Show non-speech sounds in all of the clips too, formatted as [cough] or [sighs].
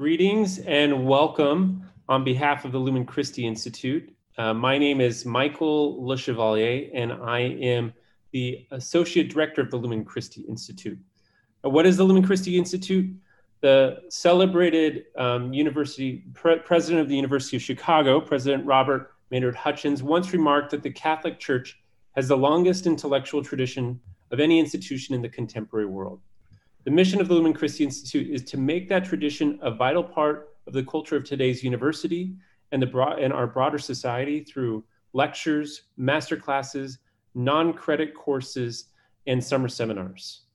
Greetings and welcome on behalf of the Lumen Christi Institute. Uh, my name is Michael Le Chevalier, and I am the Associate Director of the Lumen Christi Institute. Uh, what is the Lumen Christi Institute? The celebrated um, university pre president of the University of Chicago, President Robert Maynard Hutchins, once remarked that the Catholic Church has the longest intellectual tradition of any institution in the contemporary world. The mission of the Lumen Christi Institute is to make that tradition a vital part of the culture of today's university and, the broad, and our broader society through lectures, master classes, non-credit courses, and summer seminars.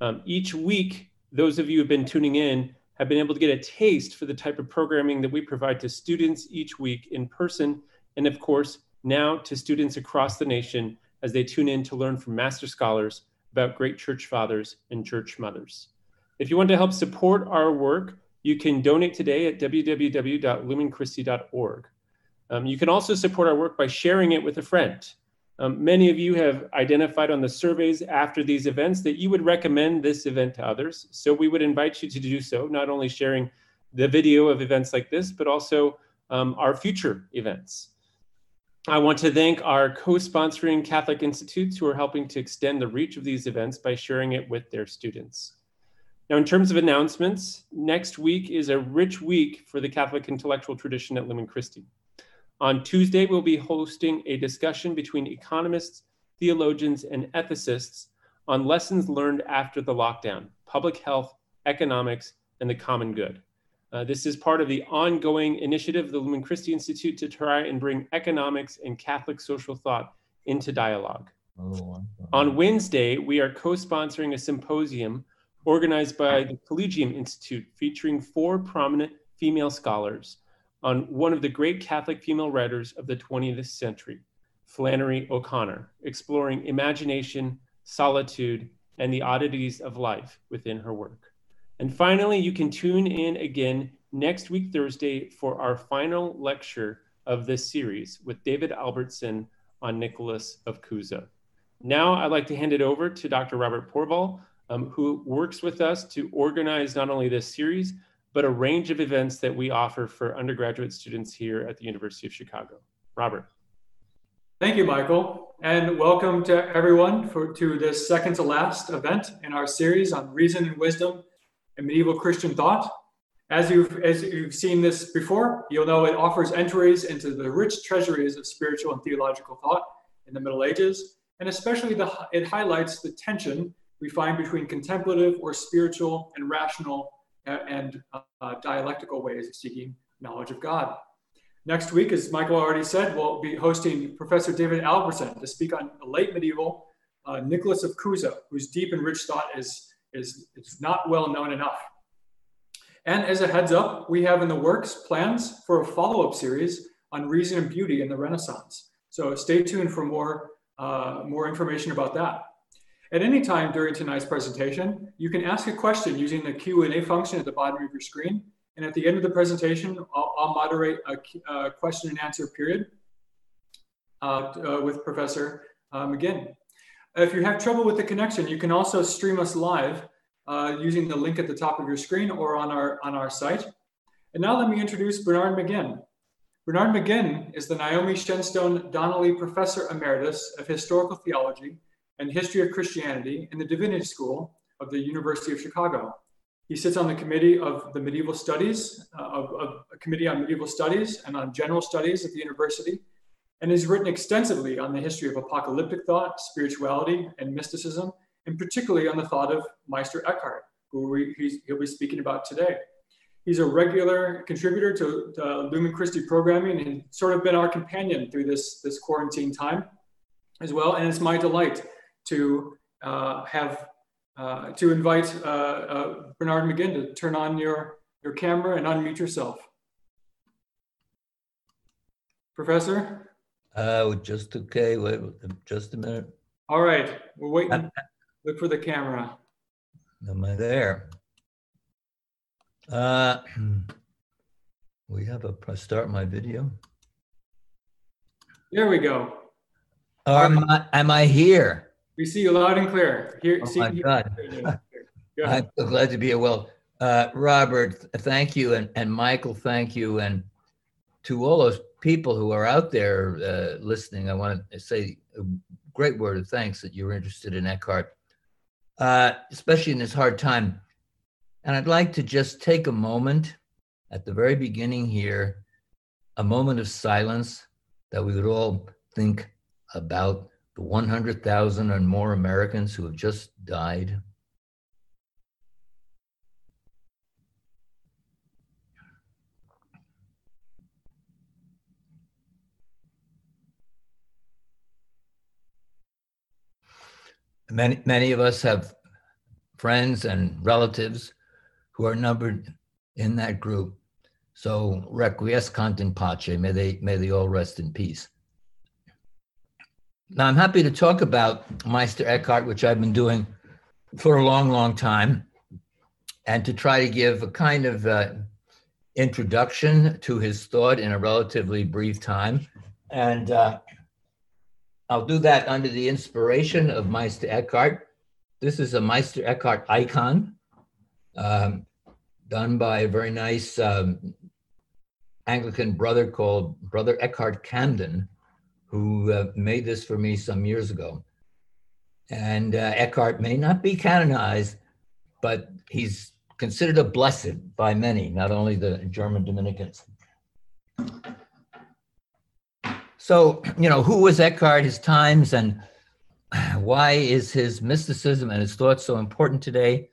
Um, each week, those of you who have been tuning in have been able to get a taste for the type of programming that we provide to students each week in person, and of course, now to students across the nation as they tune in to learn from master scholars about great church fathers and church mothers. If you want to help support our work, you can donate today at www.lumenchristi.org. Um, you can also support our work by sharing it with a friend. Um, many of you have identified on the surveys after these events that you would recommend this event to others. So we would invite you to do so, not only sharing the video of events like this, but also um, our future events. I want to thank our co-sponsoring Catholic institutes who are helping to extend the reach of these events by sharing it with their students. Now, in terms of announcements, next week is a rich week for the Catholic intellectual tradition at Lumen Christi. On Tuesday, we'll be hosting a discussion between economists, theologians, and ethicists on lessons learned after the lockdown, public health, economics, and the common good. Uh, this is part of the ongoing initiative of the Lumen Christi Institute to try and bring economics and Catholic social thought into dialogue. Oh, On Wednesday, we are co sponsoring a symposium organized by the Collegium Institute featuring four prominent female scholars on one of the great Catholic female writers of the 20th century, Flannery O'Connor, exploring imagination, solitude, and the oddities of life within her work. And finally, you can tune in again next week, Thursday, for our final lecture of this series with David Albertson on Nicholas of Cusa. Now, I'd like to hand it over to Dr. Robert Porwoll, um, who works with us to organize not only this series, but a range of events that we offer for undergraduate students here at the University of Chicago. Robert. Thank you, Michael, and welcome to everyone for, to this second to last event in our series on reason and wisdom and medieval Christian thought. As you've, as you've seen this before, you'll know it offers entries into the rich treasuries of spiritual and theological thought in the Middle Ages, and especially the, it highlights the tension we find between contemplative or spiritual and rational and uh, dialectical ways of seeking knowledge of God. Next week, as Michael already said, we'll be hosting Professor David Albertson to speak on the late medieval uh, Nicholas of Cusa, whose deep and rich thought is is, it's not well known enough. And as a heads up, we have in the works plans for a follow-up series on reason and beauty in the Renaissance. So stay tuned for more, uh, more information about that. At any time during tonight's presentation, you can ask a question using the Q&A function at the bottom of your screen. And at the end of the presentation, I'll, I'll moderate a, a, question and answer period uh, uh, with Professor uh, McGinn. If you have trouble with the connection, you can also stream us live uh, using the link at the top of your screen or on our, on our site. And now let me introduce Bernard McGinn. Bernard McGinn is the Naomi Shenstone Donnelly Professor Emeritus of Historical Theology and History of Christianity in the Divinity School of the University of Chicago. He sits on the committee of the Medieval Studies, uh, of, of, a committee on Medieval Studies and on General Studies at the university, and has written extensively on the history of apocalyptic thought, spirituality, and mysticism, and particularly on the thought of Meister Eckhart, who we, he'll be speaking about today. He's a regular contributor to, to Lumen Christi programming and sort of been our companion through this, this quarantine time as well. And it's my delight to uh, have uh, to invite uh, uh Bernard McGinn to turn on your, your camera and unmute yourself. Professor? Uh, just okay. Wait, just a minute. All right, we're waiting. Look for the camera. Am I there? Uh, [clears throat] we have a start my video. There we go. am, I, am I here? We see you loud and clear. Here, oh see, my God. [laughs] I'm so glad to be here. Well, Uh, Robert, thank you. And, and Michael, thank you. And to all those people who are out there uh, listening, I want to say a great word of thanks that you're interested in Eckhart, uh, especially in this hard time. And I'd like to just take a moment at the very beginning here, a moment of silence that we would all think about the 100,000 and more Americans who have just died Many, many of us have friends and relatives who are numbered in that group. So requiescant in pace, may they, may they all rest in peace. Now I'm happy to talk about Meister Eckhart, which I've been doing for a long, long time, and to try to give a kind of uh, introduction to his thought in a relatively brief time. And uh, I'll do that under the inspiration of Meister Eckhart. This is a Meister Eckhart icon um, done by a very nice um, Anglican brother called Brother Eckhart Camden, who uh, made this for me some years ago. And uh, Eckhart may not be canonized, but he's considered a blessed by many, not only the German Dominicans. So, [clears throat] you know, who was Eckhart, his times, and [sighs] why is his mysticism and his thoughts so important today?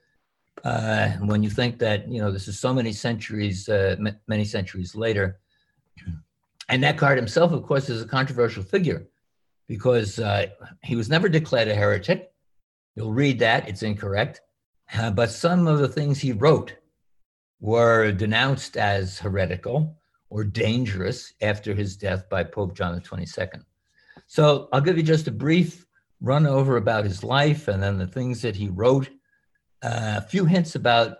Uh, when you think that, you know, this is so many centuries, uh, m- many centuries later. [clears throat] And Eckhart himself, of course, is a controversial figure because uh, he was never declared a heretic. You'll read that, it's incorrect. Uh, but some of the things he wrote were denounced as heretical or dangerous after his death by Pope John 22nd. So I'll give you just a brief run over about his life and then the things that he wrote. Uh, a few hints about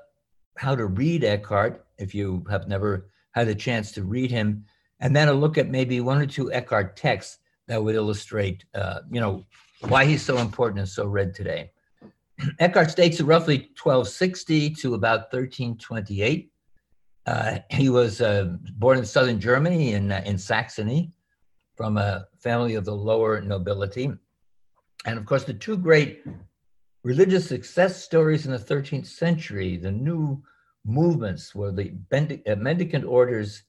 how to read Eckhart if you have never had a chance to read him, and then a look at maybe one or two Eckhart texts that would illustrate, uh, you know, why he's so important and so read today. [clears throat] Eckhart dates roughly 1260 to about 1328. Uh, he was uh, born in southern Germany in, uh, in Saxony from a family of the lower nobility. And of course, the two great religious success stories in the 13th century, the new movements were the uh, mendicant orders,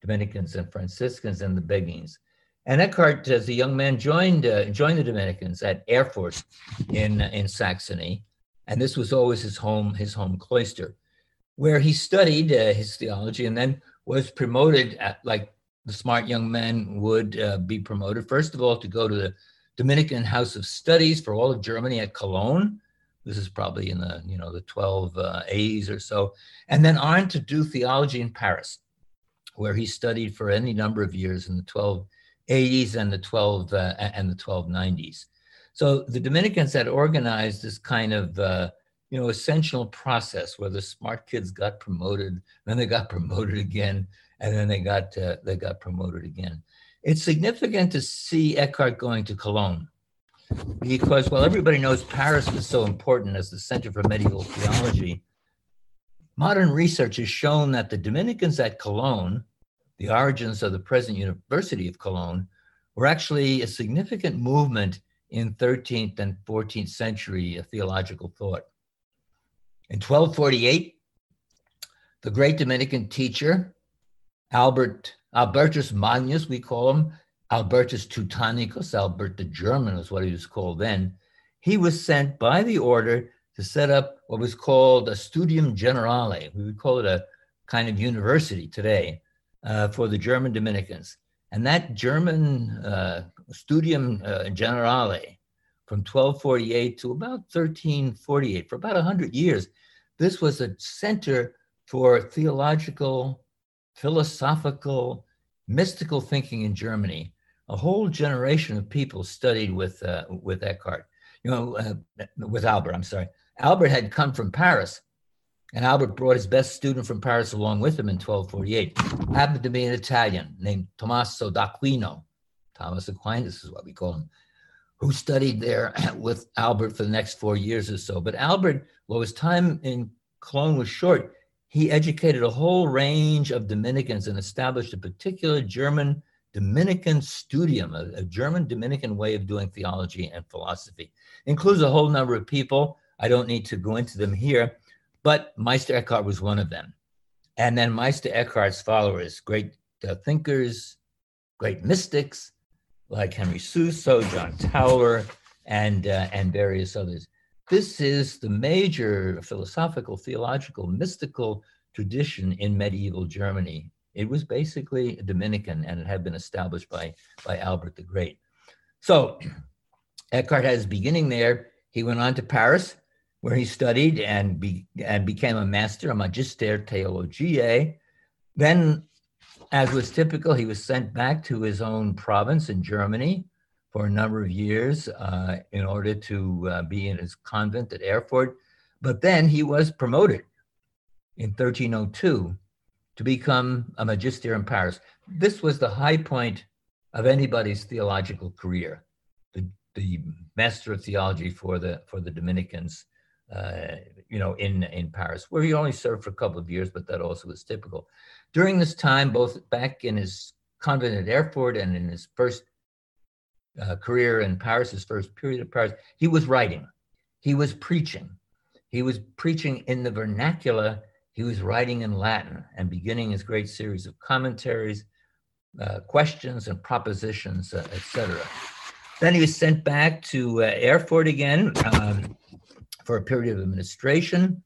Dominicans and Franciscans, and the Beguines. And Eckhart, as a young man, joined, uh, joined the Dominicans at Erfurt in, in Saxony. And this was always his home, his home cloister where he studied uh, his theology and then was promoted at, like the smart young men would uh, be promoted. First of all to go to the dominican house of studies for all of germany at cologne. This is probably in the you know the 12 uh, or so. And then on to do theology in paris where he studied for any number of years in the 1280s and the 12 uh, and the 1290s so the dominicans had organized this kind of uh, you know, essential process where the smart kids got promoted, then they got [laughs] promoted again, and then they got uh, they got promoted again. It's significant to see Eckhart going to Cologne because while everybody knows Paris was so important as the center for medieval theology, modern research has shown that the Dominicans at Cologne, the origins of the present University of Cologne, were actually a significant movement in 13th and 14th century theological thought. In 1248, the great Dominican teacher, Albert Albertus Magnus, we call him, Albertus Teutonicus, Albert the German was what he was called then, he was sent by the order to set up what was called a studium generale. We would call it a kind of university today uh, for the German Dominicans. And that German uh, studium uh, generale from 1248 to about 1348, for about 100 years, this was a center for theological, philosophical, mystical thinking in Germany. A whole generation of people studied with uh, with Eckhart. You know, uh, with Albert. I'm sorry. Albert had come from Paris, and Albert brought his best student from Paris along with him in 1248. Happened to be an Italian named Tommaso d'Aquino. Thomas Aquinas is what we call him who studied there with Albert for the next four years or so. But Albert, while his time in Cologne was short, he educated a whole range of Dominicans and established a particular German Dominican studium, a, a German Dominican way of doing theology and philosophy. Includes a whole number of people. I don't need to go into them here, but Meister Eckhart was one of them. And then Meister Eckhart's followers, great uh, thinkers, great mystics like Henry Suso, John Tauler, and, uh, and various others. This is the major philosophical, theological, mystical tradition in medieval Germany. It was basically Dominican and it had been established by, by Albert the Great. So [clears throat] Eckhart had his beginning there. He went on to Paris, where he studied and, be, and became a master, a magister theologiae. Then, as was typical, he was sent back to his own province in Germany, for a number of years uh, in order to uh, be in his convent at Erfurt. But then he was promoted in 1302 to become a magister in Paris. This was the high point of anybody's theological career. The, the master of theology for the for the Dominicans, uh, you know, in in Paris, where he only served for a couple of years, but that also was typical. During this time, both back in his convent at Erfurt and in his first uh, career in Paris, his first period of Paris, he was writing, he was preaching, he was preaching in the vernacular, he was writing in Latin and beginning his great series of commentaries, uh, questions and propositions, uh, etc. Then he was sent back to uh, Erfurt again um, for a period of administration.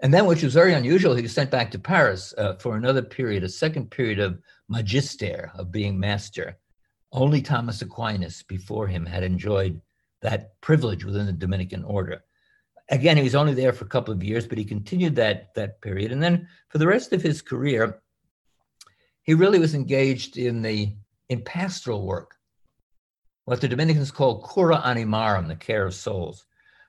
And then, which was very unusual, he was sent back to Paris uh, for another period, a second period of magister, of being master. Only Thomas Aquinas before him had enjoyed that privilege within the Dominican order. Again, he was only there for a couple of years, but he continued that, that period. And then for the rest of his career, he really was engaged in the in pastoral work, what the Dominicans call cura animarum, the care of souls.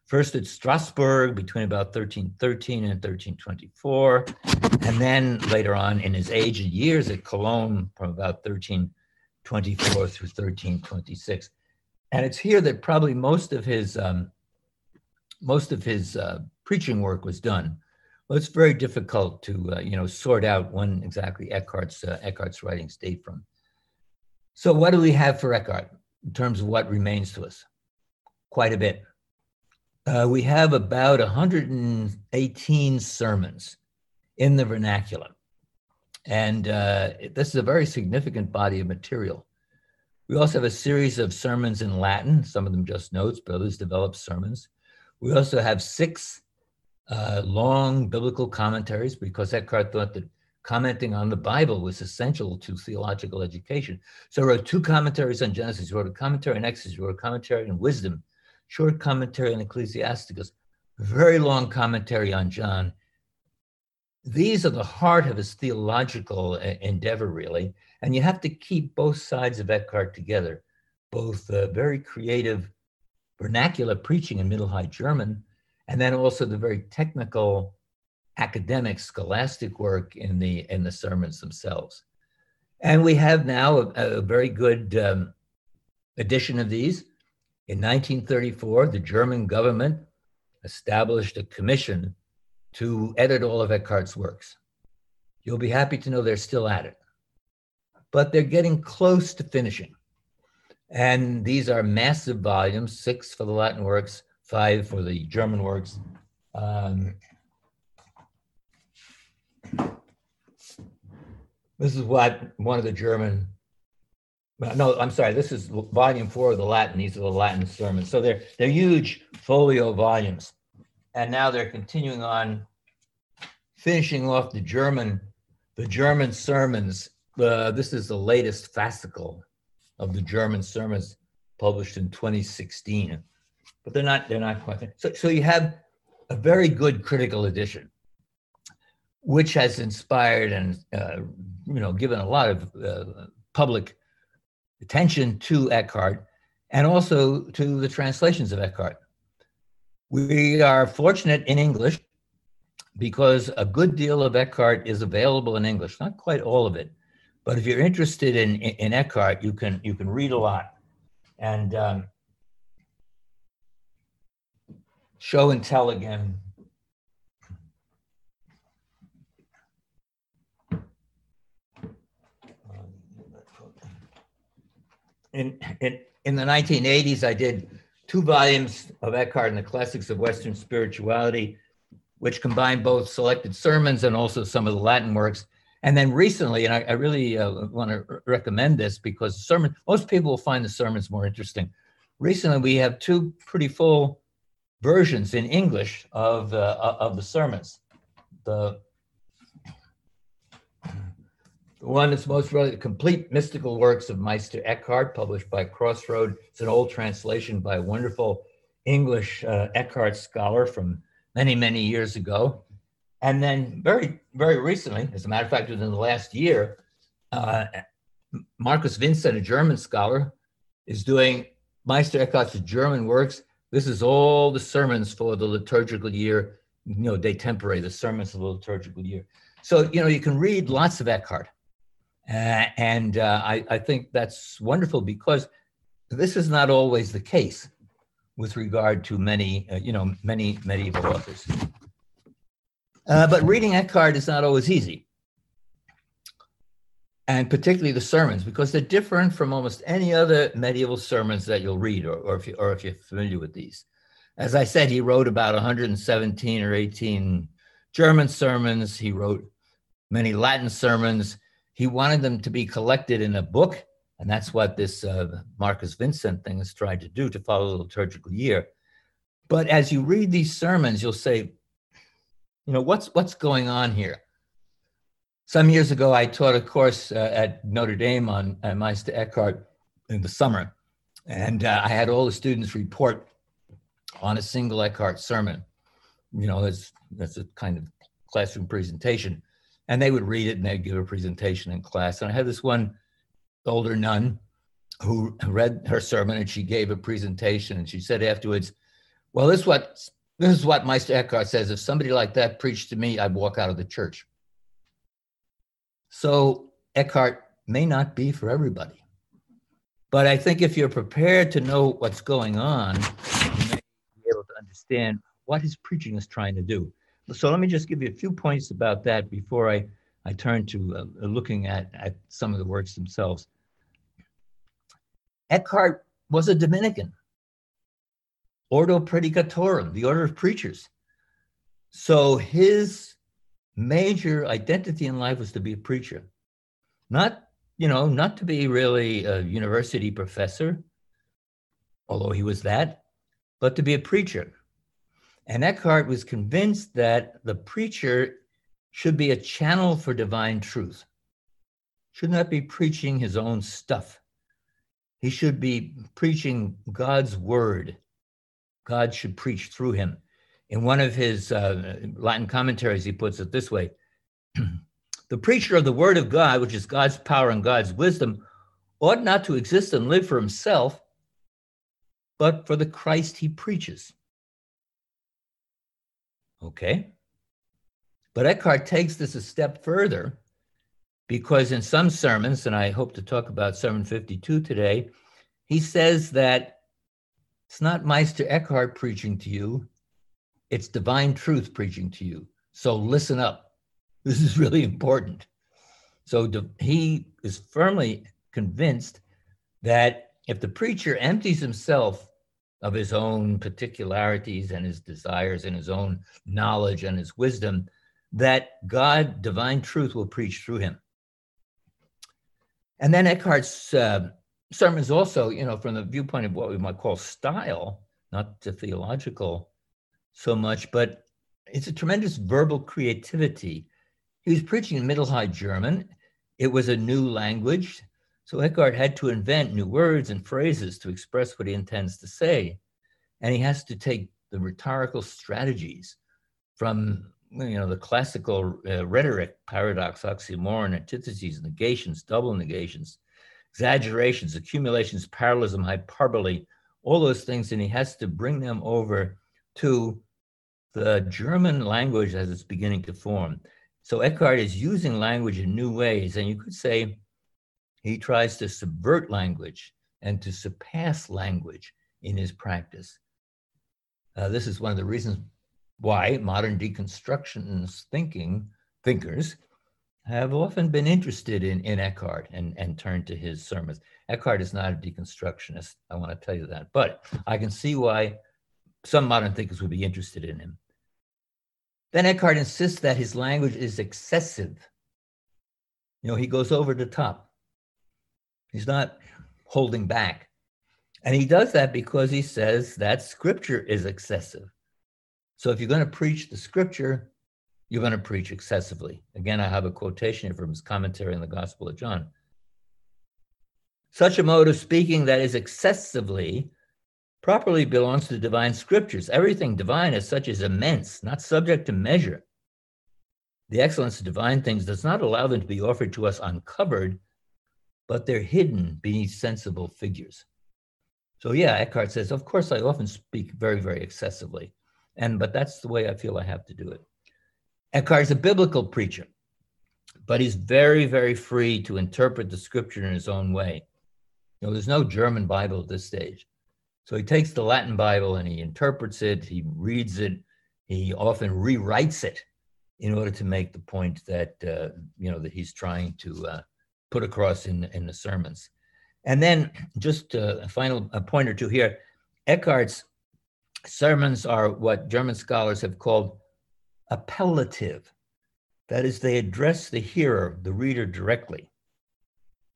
First at Strasbourg between about 1313 and 1324, and then later on in his aged years at Cologne from about 1324 through 1326. And it's here that probably most of his um, most of his uh, preaching work was done. Well, it's very difficult to uh, you know sort out when exactly Eckhart's uh, Eckhart's writings date from. So what do we have for Eckhart in terms of what remains to us? Quite a bit. Uh, we have about 118 sermons in the vernacular. And uh, this is a very significant body of material. We also have a series of sermons in Latin, some of them just notes, but others developed sermons. We also have six uh, long biblical commentaries because Eckhart thought that commenting on the Bible was essential to theological education. So he wrote two commentaries on Genesis. He wrote a commentary on Exodus, he wrote a commentary on wisdom, short commentary on Ecclesiasticus, very long commentary on John, these are the heart of his theological uh, endeavor, really. And you have to keep both sides of Eckhart together, both uh, very creative vernacular preaching in Middle High German, and then also the very technical academic scholastic work in the in the sermons themselves. And we have now a, a very good um, edition of these. In 1934, the German government established a commission to edit all of Eckhart's works. You'll be happy to know they're still at it, but they're getting close to finishing. And these are massive volumes, six for the Latin works, five for the German works. Um, this is what one of the German, no, I'm sorry, this is volume four of the Latin. These are the Latin sermons. So they're, they're huge folio volumes and now they're continuing on finishing off the German, the German sermons. This is the latest fascicle of the German sermons published in 2016, but they're not they're not quite. So so you have a very good critical edition, which has inspired and uh, you know given a lot of uh, public attention to Eckhart and also to the translations of Eckhart. We are fortunate in English because a good deal of Eckhart is available in English, not quite all of it. But if you're interested in, in, Eckhart, you can, you can read a lot. And um, show and tell again. In, in, in the 1980s, I did two volumes of Eckhart and the Classics of Western Spirituality, which combined both selected sermons and also some of the Latin works. And then recently, and I, I really uh, want to recommend this because the sermon, most people will find the sermons more interesting. Recently, we have two pretty full versions in English of, uh, of the sermons. The the one that's most relevant, the Complete Mystical Works of Meister Eckhart, published by Crossroad. It's an old translation by a wonderful English uh, Eckhart scholar from many, many years ago. And then very, very recently, as a matter of fact, within the last year, uh, Markus Vinzent, a German scholar, is doing Meister Eckhart's German works. This is all the sermons for the liturgical year, you know, de tempore, the sermons of the liturgical year. So, you know, you can read lots of Eckhart. Uh, and uh, I, I, think that's wonderful because this is not always the case with regard to many, uh, you know, many medieval authors. Uh, but reading Eckhart is not always easy. And particularly the sermons, because they're different from almost any other medieval sermons that you'll read, or, or, if, you, or if you're familiar with these. As I said, he wrote about 117 or 18 German sermons. He wrote many Latin sermons he wanted them to be collected in a book, and that's what this uh, Markus Vinzent thing has tried to do to follow the liturgical year. But as you read these sermons, you'll say, you know, what's what's going on here? Some years ago, I taught a course uh, at Notre Dame on uh, Meister Eckhart in the summer, and uh, I had all the students report on a single Eckhart sermon. You know, that's that's a kind of classroom presentation and they would read it and they'd give a presentation in class. And I had this one older nun who read her sermon and she gave a presentation and she said afterwards, well, this is what this is what Meister Eckhart says. If somebody like that preached to me, I'd walk out of the church. So Eckhart may not be for everybody. But I think if you're prepared to know what's going on, you may be able to understand what his preaching is trying to do. So let me just give you a few points about that before I, I turn to uh, looking at, at some of the works themselves. Eckhart was a Dominican, Ordo Praedicatorum, the order of preachers. So his major identity in life was to be a preacher, not you know not to be really a university professor, although he was that, but to be a preacher. And Eckhart was convinced that the preacher should be a channel for divine truth, should not be preaching his own stuff. He should be preaching God's word. God should preach through him. In one of his uh, Latin commentaries, he puts it this way [clears throat] The preacher of the word of God, which is God's power and God's wisdom, ought not to exist and live for himself, but for the Christ he preaches. Okay. But Eckhart takes this a step further because in some sermons, and I hope to talk about 752 today, he says that it's not Meister Eckhart preaching to you, it's divine truth preaching to you. So listen up. [laughs] This is really important. So he is firmly convinced that if the preacher empties himself of his own particularities and his desires and his own knowledge and his wisdom, that God, divine truth, will preach through him. And then Eckhart's uh, sermons also, you know, from the viewpoint of what we might call style, not the theological so much, but it's a tremendous verbal creativity. He was preaching in Middle High German. It was a new language. So Eckhart had to invent new words and phrases to express what he intends to say. And he has to take the rhetorical strategies from you know the classical uh, rhetoric, paradox, oxymoron, antitheses, negations, double negations, exaggerations, accumulations, parallelism, hyperbole, all those things, and he has to bring them over to the German language as it's beginning to form. So Eckhart is using language in new ways, and you could say he tries to subvert language and to surpass language in his practice. Uh, this is one of the reasons why modern deconstructionist thinking thinkers have often been interested in, in Eckhart and, and turned to his sermons. Eckhart is not a deconstructionist, I want to tell you that, but I can see why some modern thinkers would be interested in him. Then Eckhart insists that his language is excessive. You know, he goes over the top. He's not holding back. And he does that because he says that scripture is excessive. So if you're going to preach the scripture, you're going to preach excessively. Again, I have a quotation from his commentary on the Gospel of John. Such a mode of speaking that is excessively properly belongs to divine scriptures. Everything divine as such is immense, not subject to measure. The excellence of divine things does not allow them to be offered to us uncovered, but they're hidden beneath sensible figures. So yeah, Eckhart says, of course, I often speak very, very excessively. And but that's the way I feel I have to do it. Eckhart's a biblical preacher, but he's very, very free to interpret the scripture in his own way. You know, there's no German Bible at this stage. So he takes the Latin Bible and he interprets it, he reads it, he often rewrites it in order to make the point that uh, you know that he's trying to uh, put across in in the sermons. And then just a final a point or two here. Eckhart's sermons are what German scholars have called appellative. That is, they address the hearer, the reader directly.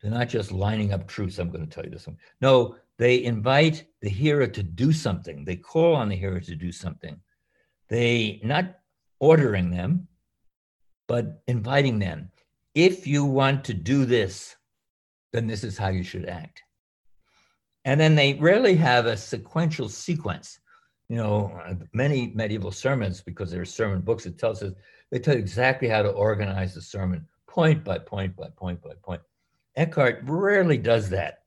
They're not just lining up truths. I'm going to tell you this one. No, they invite the hearer to do something. They call on the hearer to do something. They not ordering them, but inviting them. If you want to do this, then this is how you should act. And then they rarely have a sequential sequence. You know, many medieval sermons, because there are sermon books, that tells us they tell you exactly how to organize the sermon, point by point by point by point. Eckhart rarely does that.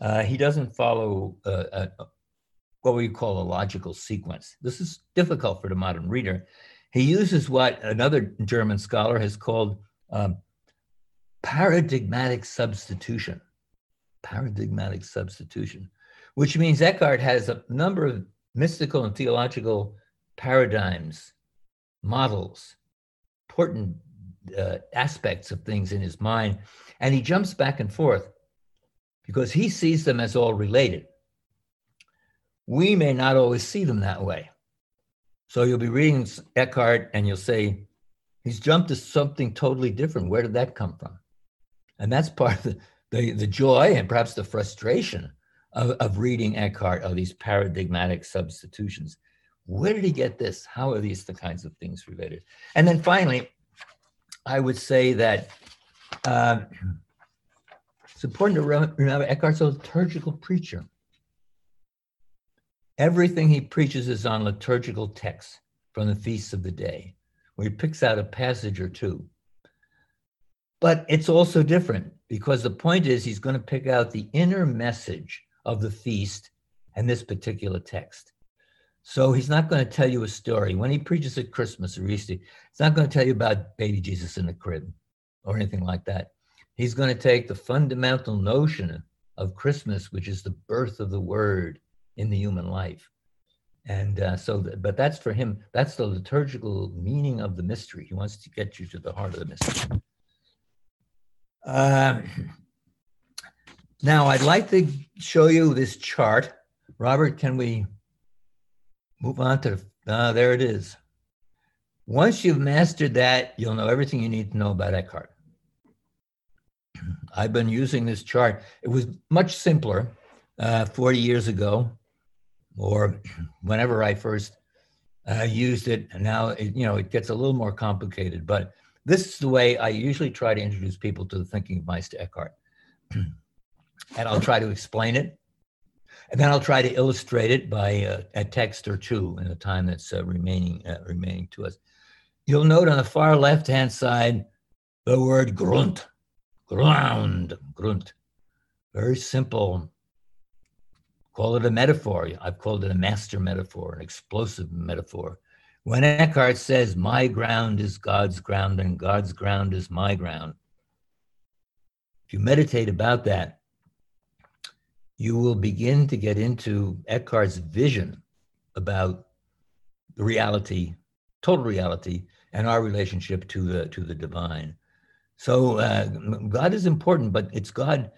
Uh, he doesn't follow a, what we call a logical sequence. This is difficult for the modern reader. He uses what another German scholar has called um, paradigmatic substitution. Paradigmatic substitution, which means Eckhart has a number of mystical and theological paradigms, models, important uh, aspects of things in his mind, and he jumps back and forth because he sees them as all related. We may not always see them that way. So you'll be reading Eckhart and you'll say, he's jumped to something totally different. Where did that come from? And that's part of the, the, the joy and perhaps the frustration of, of reading Eckhart of these paradigmatic substitutions. Where did he get this? How are these the kinds of things related? And then finally, I would say that um, it's important to remember Eckhart's a liturgical preacher. Everything he preaches is on liturgical texts from the feasts of the day, where he picks out a passage or two. But it's also different because the point is he's going to pick out the inner message of the feast and this particular text. So he's not going to tell you a story. When he preaches at Christmas or Easter, he's not going to tell you about baby Jesus in the crib or anything like that. He's going to take the fundamental notion of Christmas, which is the birth of the word in the human life. And uh, so, th- but that's for him, that's the liturgical meaning of the mystery. He wants to get you to the heart of the mystery. Uh, now, I'd like to show you this chart. Robert, can we move on to, uh, there it is. Once you've mastered that, you'll know everything you need to know about Eckhart. [clears throat] I've been using this chart. It was much simpler uh, 40 years ago, or [clears throat] whenever I first uh, used it. And now, it, you know, it gets a little more complicated. But this is the way I usually try to introduce people to the thinking of Meister Eckhart. [clears throat] and I'll try to explain it. And then I'll try to illustrate it by uh, a text or two in the time that's uh, remaining uh, remaining to us. You'll note on the far left-hand side the word Grund, ground, Grund. Very simple Call it a metaphor. I've called it a master metaphor, an explosive metaphor. When Eckhart says, My ground is God's ground and God's ground is my ground, if you meditate about that, you will begin to get into Eckhart's vision about the reality, total reality, and our relationship to the to the divine. So uh, God is important, but it's God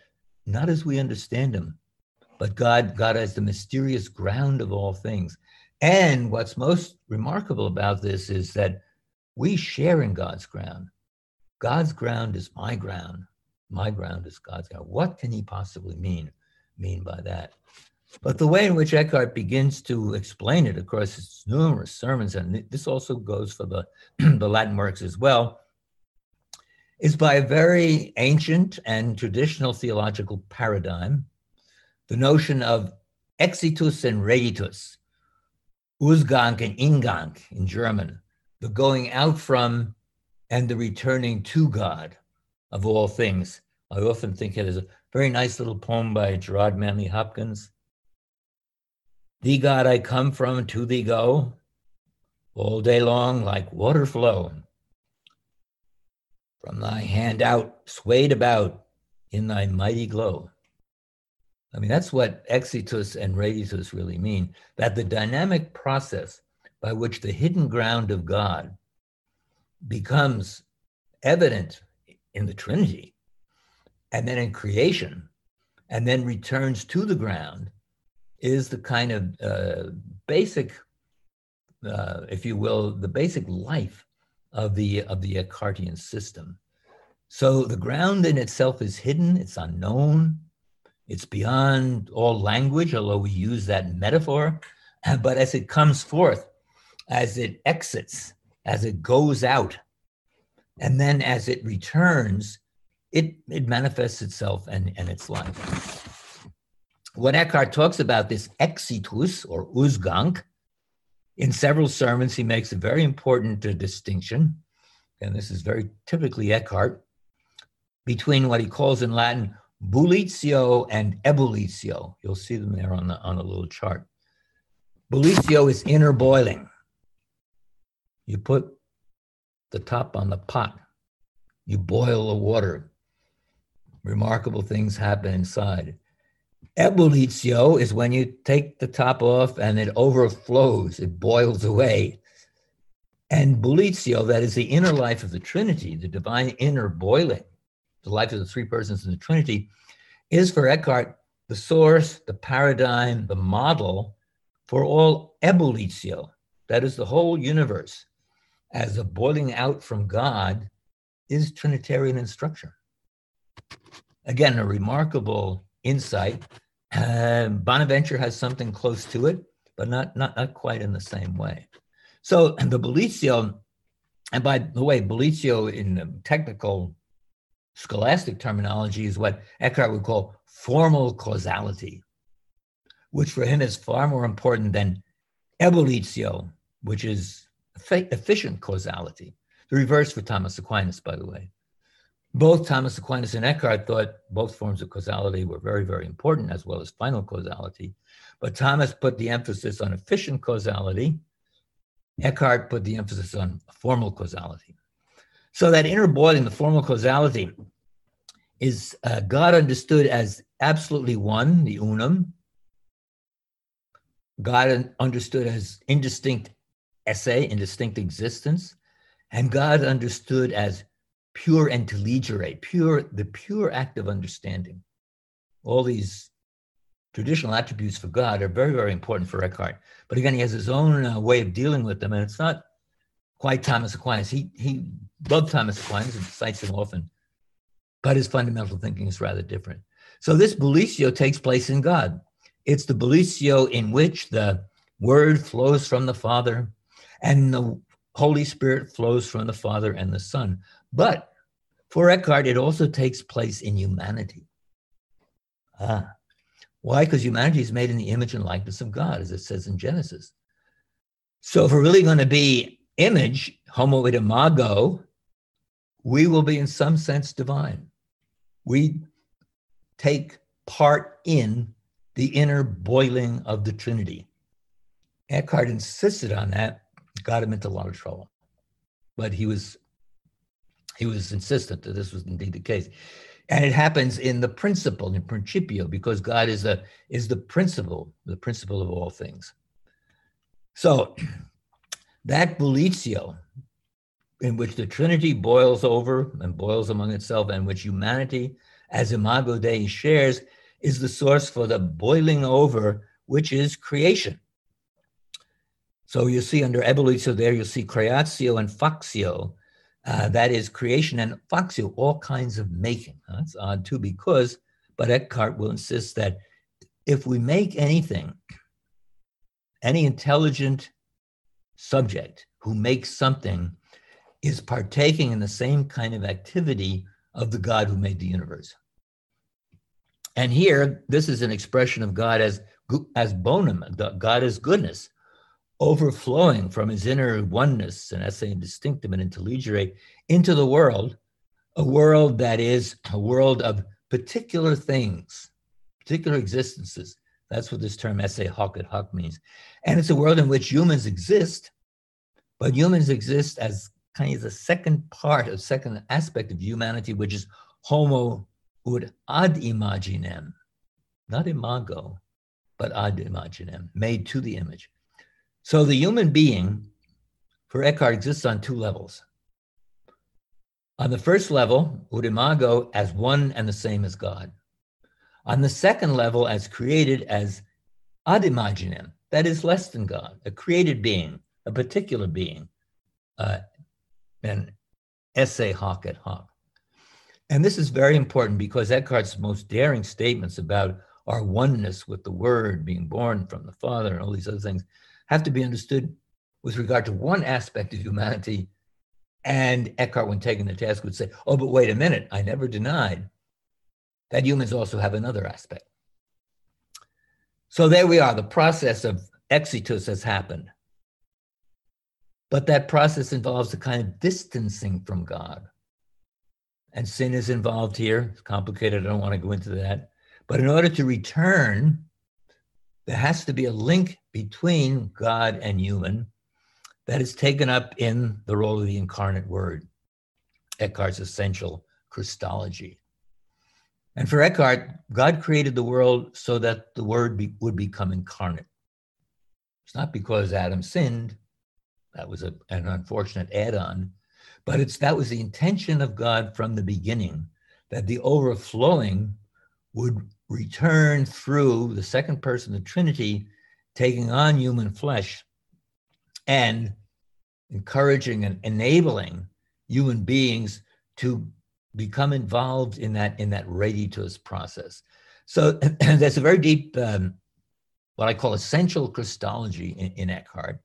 not as we understand Him, but God, God as the mysterious ground of all things. And what's most remarkable about this is that we share in God's ground. God's ground is my ground. My ground is God's ground. What can he possibly mean mean by that? But the way in which Eckhart begins to explain it across his numerous sermons, and this also goes for the, [clears throat] the Latin works as well, is by a very ancient and traditional theological paradigm, the notion of exitus and reditus, Ausgang and Ingang in German, the going out from and the returning to God of all things. I often think it is a very nice little poem by Gerard Manley Hopkins. Thee, God, I come from, to thee go, all day long like water flow. From thy hand out, swayed about in thy mighty glow. I mean, that's what exitus and reditus really mean that the dynamic process by which the hidden ground of God becomes evident in the Trinity and then in creation and then returns to the ground is the kind of uh, basic, uh, if you will, the basic life of the of the Eckhartian system. So the ground in itself is hidden; it's unknown. It's beyond all language, although we use that metaphor. [laughs] But as it comes forth, as it exits, as it goes out, and then as it returns, it, it manifests itself and, and its life. When Eckhart talks about this exitus or Ausgang, in several sermons, he makes a very important uh, distinction, and this is very typically Eckhart, between what he calls in Latin bullitio and ebullitio. You'll see them there on, the, on a little chart. Bullitio is inner boiling. You put the top on the pot, you boil the water. Remarkable things happen inside. Ebullitio is when you take the top off and it overflows, it boils away. And bullitio, that is the inner life of the Trinity, the divine inner boiling, the life of the three persons in the Trinity, is for Eckhart the source, the paradigm, the model for all ebullitio. That is the whole universe as a boiling out from God is Trinitarian in structure. Again, a remarkable insight. Uh, Bonaventure has something close to it, but not, not, not quite in the same way. So the bullitio, and by the way, bullitio in technical scholastic terminology is what Eckhart would call formal causality, which for him is far more important than ebullitio, which is efficient causality. The reverse for Thomas Aquinas, by the way. Both Thomas Aquinas and Eckhart thought both forms of causality were very, very important, as well as final causality. But Thomas put the emphasis on efficient causality. Eckhart put the emphasis on formal causality. So that inner boiling, the formal causality, is uh, God understood as absolutely one, the unum. God understood as indistinct esse, indistinct existence, and God understood as pure intelligere, pure, the pure act of understanding. All these traditional attributes for God are very, very important for Eckhart. But again, he has his own uh, way of dealing with them, and it's not quite Thomas Aquinas. He he loved Thomas Aquinas and cites him often, but his fundamental thinking is rather different. So this bullitio takes place in God. It's the bullitio in which the word flows from the Father and the Holy Spirit flows from the Father and the Son. But for Eckhart, it also takes place in humanity. Ah, why? Because humanity is made in the image and likeness of God, as it says in Genesis. So if we're really going to be image, homo imago, we will be in some sense divine. We take part in the inner boiling of the Trinity. Eckhart insisted on that, got him into a lot of trouble. But he was he was insistent that this was indeed the case. And it happens in the principle, in principio, because God is the is the principle, the principle of all things. So that bullitio in which the Trinity boils over and boils among itself, and which humanity, as Imago Dei, shares, is the source for the boiling over, which is creation. So you see under ebullitio there, you'll see creatio and factio. Uh, that is creation and factio, all kinds of making. That's odd too, because, but Eckhart will insist that if we make anything, any intelligent subject who makes something is partaking in the same kind of activity of the God who made the universe. And here, this is an expression of God as, as bonum, God as goodness, overflowing from his inner oneness and esse indistinctum and intelligere into the world, a world that is a world of particular things, particular existences. That's what this term esse hoc et hoc means. And it's a world in which humans exist, but humans exist as kind of the second part, a second aspect of humanity, which is homo ut ad imaginem, not imago, but ad imaginem, made to the image. So the human being, for Eckhart, exists on two levels. On the first level, ut imago as one and the same as God. On the second level, as created as ad imaginem, that is less than God, a created being, a particular being, uh, an esse hoc et hoc. And this is very important because Eckhart's most daring statements about our oneness with the Word being born from the Father and all these other things have to be understood with regard to one aspect of humanity. And Eckhart, when taking the task, would say, Oh, but wait a minute, I never denied that humans also have another aspect. So there we are, the process of exitus has happened. But that process involves a kind of distancing from God and sin is involved here. It's complicated. I don't want to go into that. But in order to return, there has to be a link between God and human that is taken up in the role of the incarnate word, Eckhart's essential Christology. And for Eckhart, God created the world so that the word be, would become incarnate. It's not because Adam sinned, that was a, an unfortunate add on, but it's that was the intention of God from the beginning that the overflowing would return through the second person of the Trinity taking on human flesh and encouraging and enabling human beings to become involved in that in that reditus process. So [clears throat] there's a very deep, um, what I call essential Christology in, in Eckhart,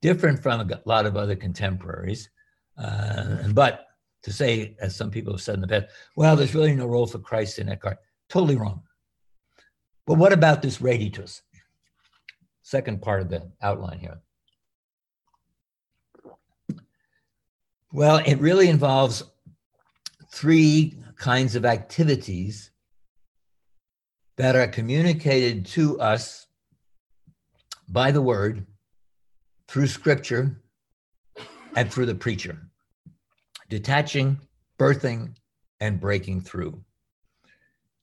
different from a lot of other contemporaries. Uh, but to say, as some people have said in the past, well, there's really no role for Christ in Eckhart, totally wrong. But what about this reditus? Second part of the outline here. Well, it really involves three kinds of activities that are communicated to us by the word through scripture and through the preacher, detaching, birthing, and breaking through.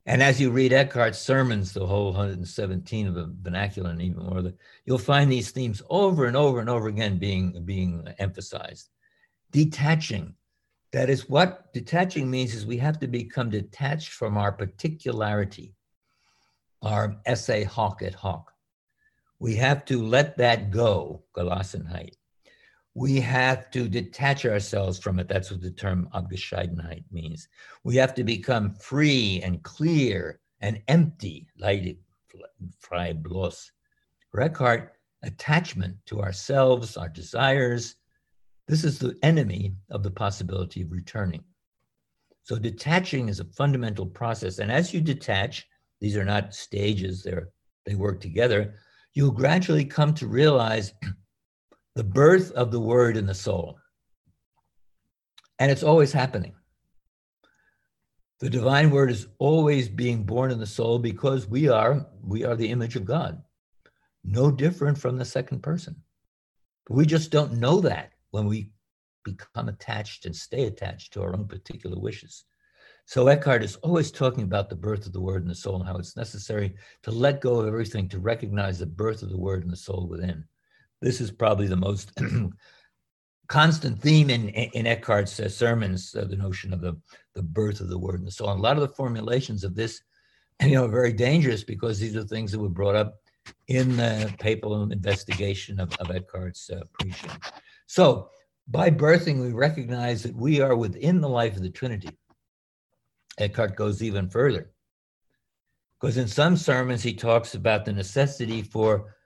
And as you read Eckhart's sermons, the whole 117 of the vernacular and even more, you'll find these themes over and over and over again being, being emphasized. Detaching. That is what detaching means is we have to become detached from our particularity, our esse hoc et hoc. We have to let that go, Gelassenheit we have to detach ourselves from it. That's what the term Abgescheidenheit means. We have to become free and clear and empty, ledig, frei bloß. Eckhart, attachment to ourselves, our desires, this is the enemy of the possibility of returning. So detaching is a fundamental process. And as you detach, these are not stages, they're, they work together, you'll gradually come to realize [clears throat] the birth of the word in the soul. And it's always happening. The divine word is always being born in the soul because we are we are the image of God. No different from the second person. But we just don't know that when we become attached and stay attached to our own particular wishes. So Eckhart is always talking about the birth of the word in the soul and how it's necessary to let go of everything to recognize the birth of the word in the soul within. This is probably the most [clears throat] constant theme in, in Eckhart's uh, sermons, uh, the notion of the, the birth of the word and so on. A lot of the formulations of this, [clears throat] you know, are very dangerous because these are things that were brought up in the papal investigation of, of Eckhart's uh, preaching. So by birthing, we recognize that we are within the life of the Trinity. Eckhart goes even further. Because in some sermons, he talks about the necessity for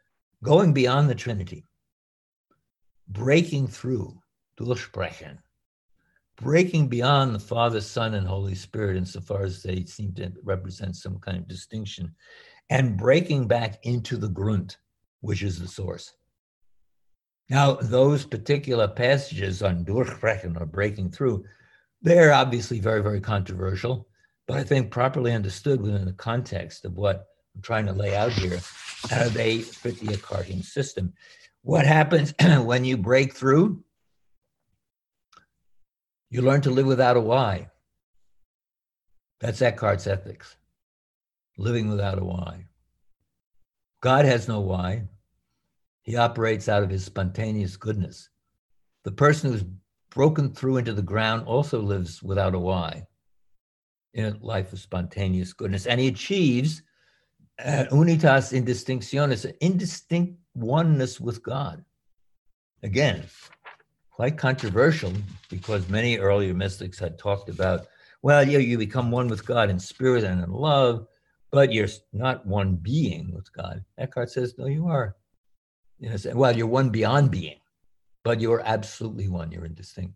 going beyond the Trinity, breaking through, durchbrechen, breaking beyond the Father, Son, and Holy Spirit insofar as they seem to represent some kind of distinction, and breaking back into the grunt, which is the source. Now, those particular passages on durchbrechen or breaking through, they're obviously very, very controversial, but I think properly understood within the context of what I'm trying to lay out here, uh, they fit the Eckhartian system. What happens [clears throat] when you break through? You learn to live without a why. That's Eckhart's ethics, living without a why. God has no why. He operates out of his spontaneous goodness. The person who's broken through into the ground also lives without a why in a life of spontaneous goodness. And he achieves uh, unitas indistinctionis, indistinct oneness with God. Again, quite controversial because many earlier mystics had talked about, well, yeah, you become one with God in spirit and in love, but you're not one being with God. Eckhart says, no, you are. Yes, well, you're one beyond being, but you're absolutely one. You're indistinct.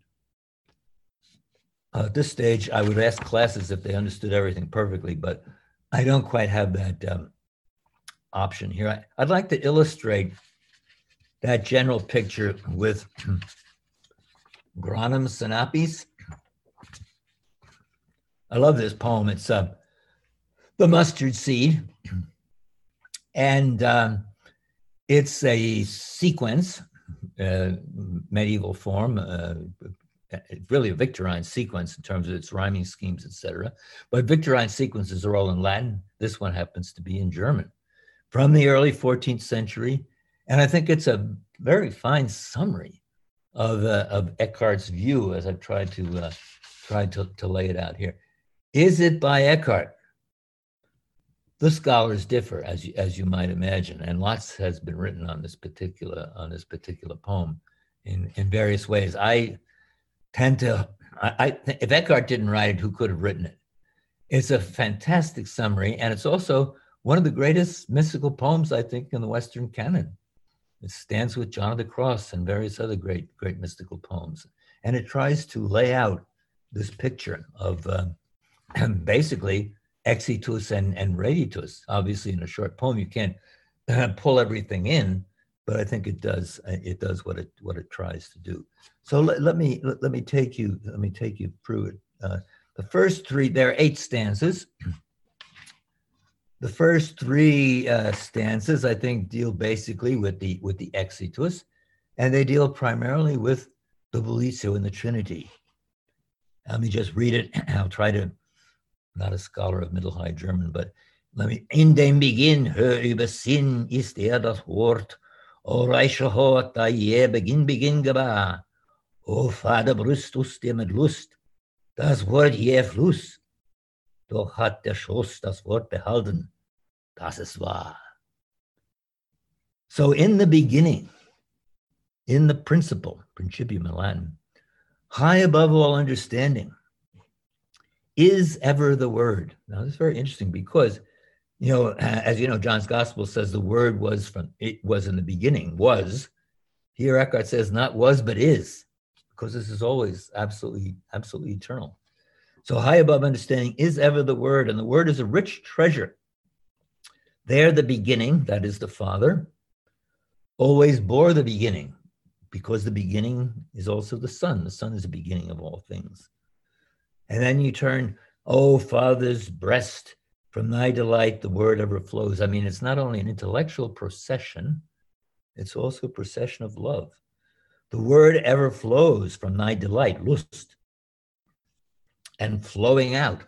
Uh, at this stage, I would ask classes if they understood everything perfectly, but I don't quite have that um, option here. I, I'd like to illustrate that general picture with Granum Sinapis. I love this poem. It's uh, the mustard seed. And um, it's a sequence, uh, medieval form, uh, really a Victorine sequence in terms of its rhyming schemes, etc. But Victorine sequences are all in Latin. This one happens to be in German from the early 14th century. And I think it's a very fine summary of, uh, of Eckhart's view as I've tried to, uh, tried to, to lay it out here. Is it by Eckhart? The scholars differ, as you, as you might imagine, and lots has been written on this particular on this particular poem in, in various ways. I tend to, I, I if Eckhart didn't write it, who could have written it? It's a fantastic summary, and it's also one of the greatest mystical poems, I think, in the Western canon. It stands with John of the Cross and various other great, great mystical poems. And it tries to lay out this picture of uh, [clears throat] basically exitus and, and reditus. Obviously, in a short poem, you can't [laughs] pull everything in, but I think it does. Uh, it does what it what it tries to do. So let, let me let, let, me take you let me take you through it. Uh, the first three there are eight stanzas. The first three uh, stanzas, I think, deal basically with the with the exitus, and they deal primarily with the bullitio in the Trinity. Let me just read it. And [clears throat] I'll try to not a scholar of Middle High German, but let me. In dem Beginn, hör über Sinn, ist er das Wort. O reiche Hort, da je Beginn, Beginn gebar. O Vater Brüstus, dir mit Lust, das Wort je Fluss. Doch hat der Schoß das Wort behalten. Das es war. So in the beginning, in the principle, principium in Latin, high above all understanding, is ever the word. Now, this is very interesting because, you know, as you know, John's gospel says the word was from, it was in the beginning, was. Here Eckhart says not was, but is, because this is always absolutely, absolutely eternal. So high above understanding is ever the word, and the word is a rich treasure. There, the beginning, that is the Father, always bore the beginning, because the beginning is also the Son. The Son is the beginning of all things. And then you turn, oh, Father's breast, from thy delight the word ever flows. I mean, it's not only an intellectual procession, it's also a procession of love. The word ever flows from thy delight, lust, and flowing out.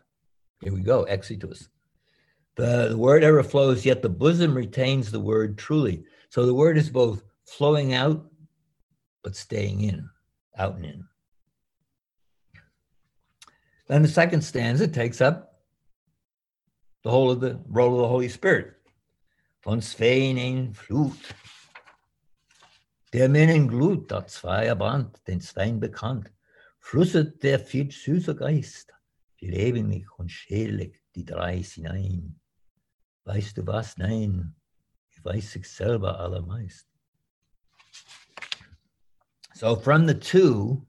Here we go, exitus. The, the word ever flows, yet the bosom retains the word truly. So the word is both flowing out, but staying in. out and in. Then the second stanza takes up the whole of the role of the Holy Spirit. Von Svein ein Flut. Der Minen Glut, der zweier Band, den Zwein bekannt, flusset der viel süßer Geist, viel ewiglich und schädlich die drei hinein. Weißt du was? Nein, ich weiß ich selber allermeist. So from the two,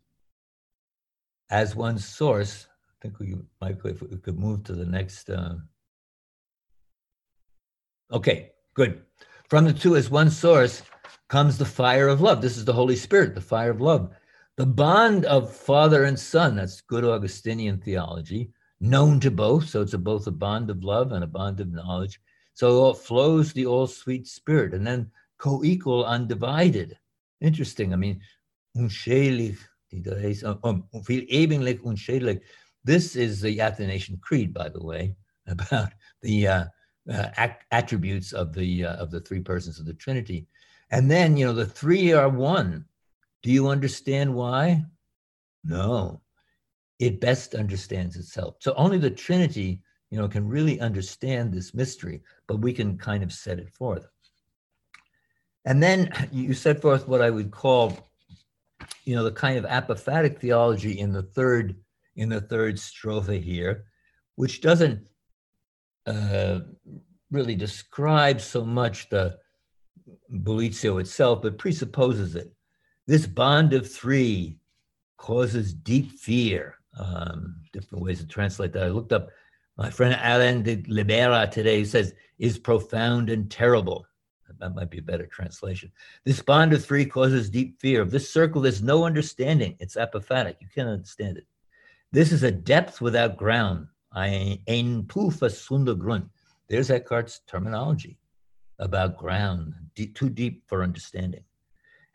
as one source, think we might, if we could move to the next. Uh, okay, good. From the two as one source comes the fire of love. This is the Holy Spirit, the fire of love. The bond of father and son, that's good Augustinian theology, known to both. So it's a, both a bond of love and a bond of knowledge. So flows the all sweet spirit and then co equal, undivided. Interesting. I mean, um, unschädlich. This is the Athanasian Creed, by the way, [laughs] about the uh, uh, attributes of the uh, of the three persons of the Trinity. And then, you know, the three are one. Do you understand why? No. It best understands itself. So only the Trinity, you know, can really understand this mystery, but we can kind of set it forth. And then you set forth what I would call you know, the kind of apophatic theology in the third in the third strophe here, which doesn't uh, really describe so much the Bullitio itself, but presupposes it. This bond of three causes deep fear. Um, different ways to translate that. I looked up my friend Alain de Libera today who says is profound and terrible. That might be a better translation. This bond of three causes deep fear. Of this circle, there's no understanding. It's apophatic. You can't understand it. This is a depth without ground. Ein Pufa Sunda Grund. There's Eckhart's terminology about ground, too deep for understanding.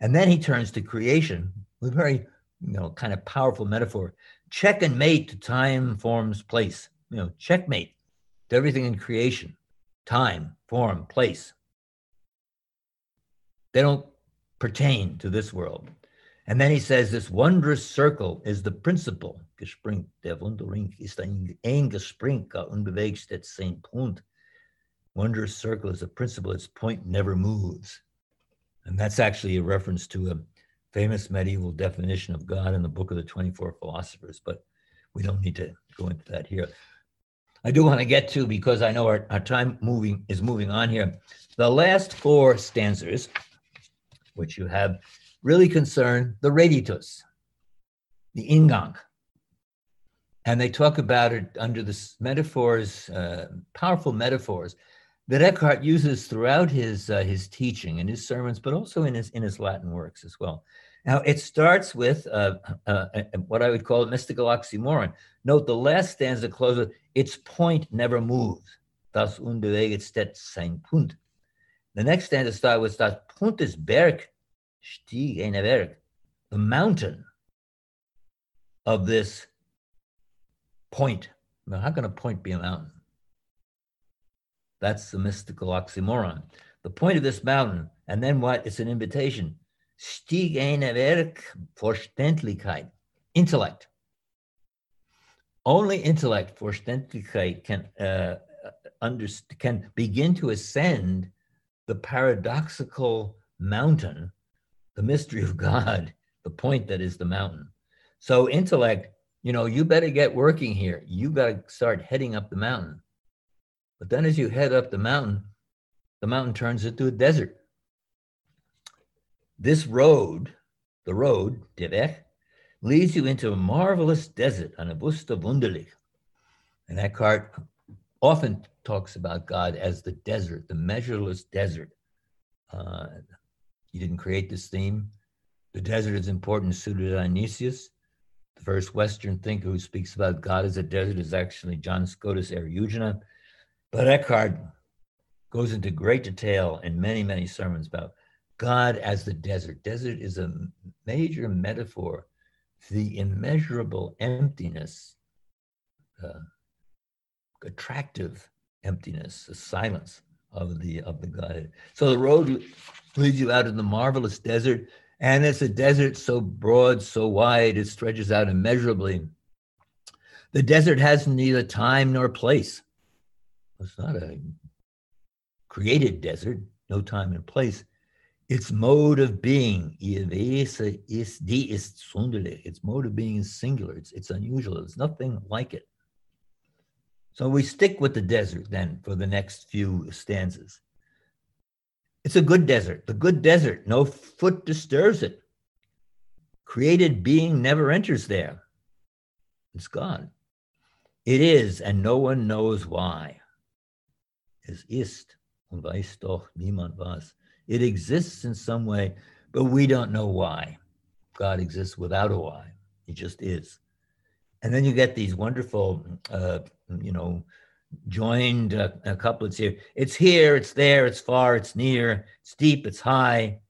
And then he turns to creation with very, you know, kind of powerful metaphor. Check and mate to time, forms, place. You know, checkmate to everything in creation, time, form, place. They don't pertain to this world. And then he says this wondrous circle is the principle. Gespringt, der Wunderring ist ein eingesprinker unbewegst at same Punt. Wondrous circle is a principle, its point never moves. And that's actually a reference to a famous medieval definition of God in the book of the 24 philosophers, but we don't need to go into that here. I do want to get to, because I know our, our time moving is moving on here, the last four stanzas which you have really concern the reditus, the ingang. And they talk about it under the metaphors, uh, powerful metaphors that Eckhart uses throughout his uh, his teaching and his sermons, but also in his in his Latin works as well. Now it starts with uh, uh, uh what I would call a mystical oxymoron. Note the last stanza closes with its point never moves. Das unbeweget steht sein Punkt. The next stanza starts with das Punkt des Berg stieg eine Berg, the mountain of this point. Now, how can a point be a mountain? That's the mystical oxymoron. The point of this mountain, and then what? It's an invitation. Stieg Verständlichkeit, intellect. Only intellect, Verständlichkeit, can uh, under, can begin to ascend the paradoxical mountain the mystery of God, the point that is the mountain. So, intellect, you know, you better get working here. You got to start heading up the mountain. But then, as you head up the mountain, the mountain turns into a desert. This road, the road, Devech, leads you into a marvelous desert, an Abusta Wunderlich. And Eckhart often talks about God as the desert, the measureless desert. Uh, he didn't create this theme. The desert is important Pseudo-Dionysius. The first Western thinker who speaks about God as a desert is actually John Scotus Eriugena. But Eckhart goes into great detail in many, many sermons about God as the desert. Desert is a major metaphor for the immeasurable emptiness, uh, attractive emptiness, the silence of the of the Godhead. So the road leads you out in the marvelous desert, And it's a desert so broad, so wide, it stretches out immeasurably. The desert has neither time nor place. It's not a created desert, no time and place. Its mode of being, its mode of being is singular. It's, it's unusual. There's nothing like it. So we stick with the desert then for the next few stanzas. It's a good desert, the good desert. No foot disturbs it. Created being never enters there. It's gone. It is, and no one knows why. Es ist und weiß doch niemand was. It exists in some way, but we don't know why. God exists without a why. He just is. And then you get these wonderful, uh, you know, joined uh, couplets here. It's here, it's there, it's far, it's near, it's deep, it's high.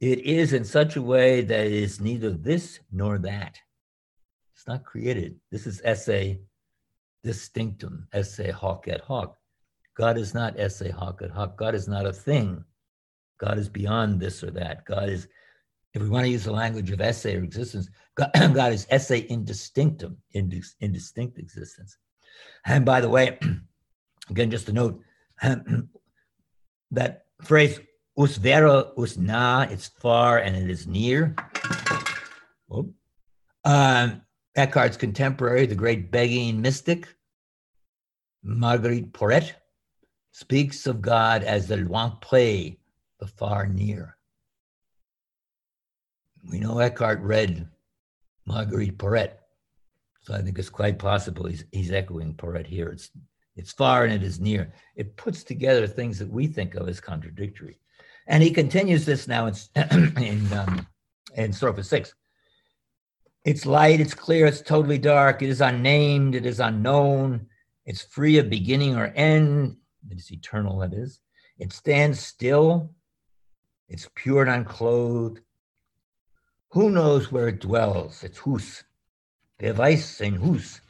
It is in such a way that it is neither this nor that. It's not created. This is esse distinctum, esse hoc et hoc. God is not esse hoc et hoc. God is not a thing. God is beyond this or that. God is, if we want to use the language of esse or existence, God, [clears throat] God is esse indistinctum, indistinct existence. And by the way, [clears throat] again, just a note [clears throat] that phrase us vera, us na, it's far and it is near. Um, Eckhart's contemporary, the great begging mystic, Marguerite Porete, speaks of God as the loin près, the far near. We know Eckhart read Marguerite Porete, so I think it's quite possible he's, he's echoing Porete here. It's, it's far and it is near. It puts together things that we think of as contradictory. And he continues this now in, [clears throat] in, um, in strophe six. It's light, it's clear, it's totally dark, it is unnamed, it is unknown, it's free of beginning or end, it is eternal, that is. It stands still, it's pure and unclothed. Who knows where it dwells? It's Hus, Beweis in Hus.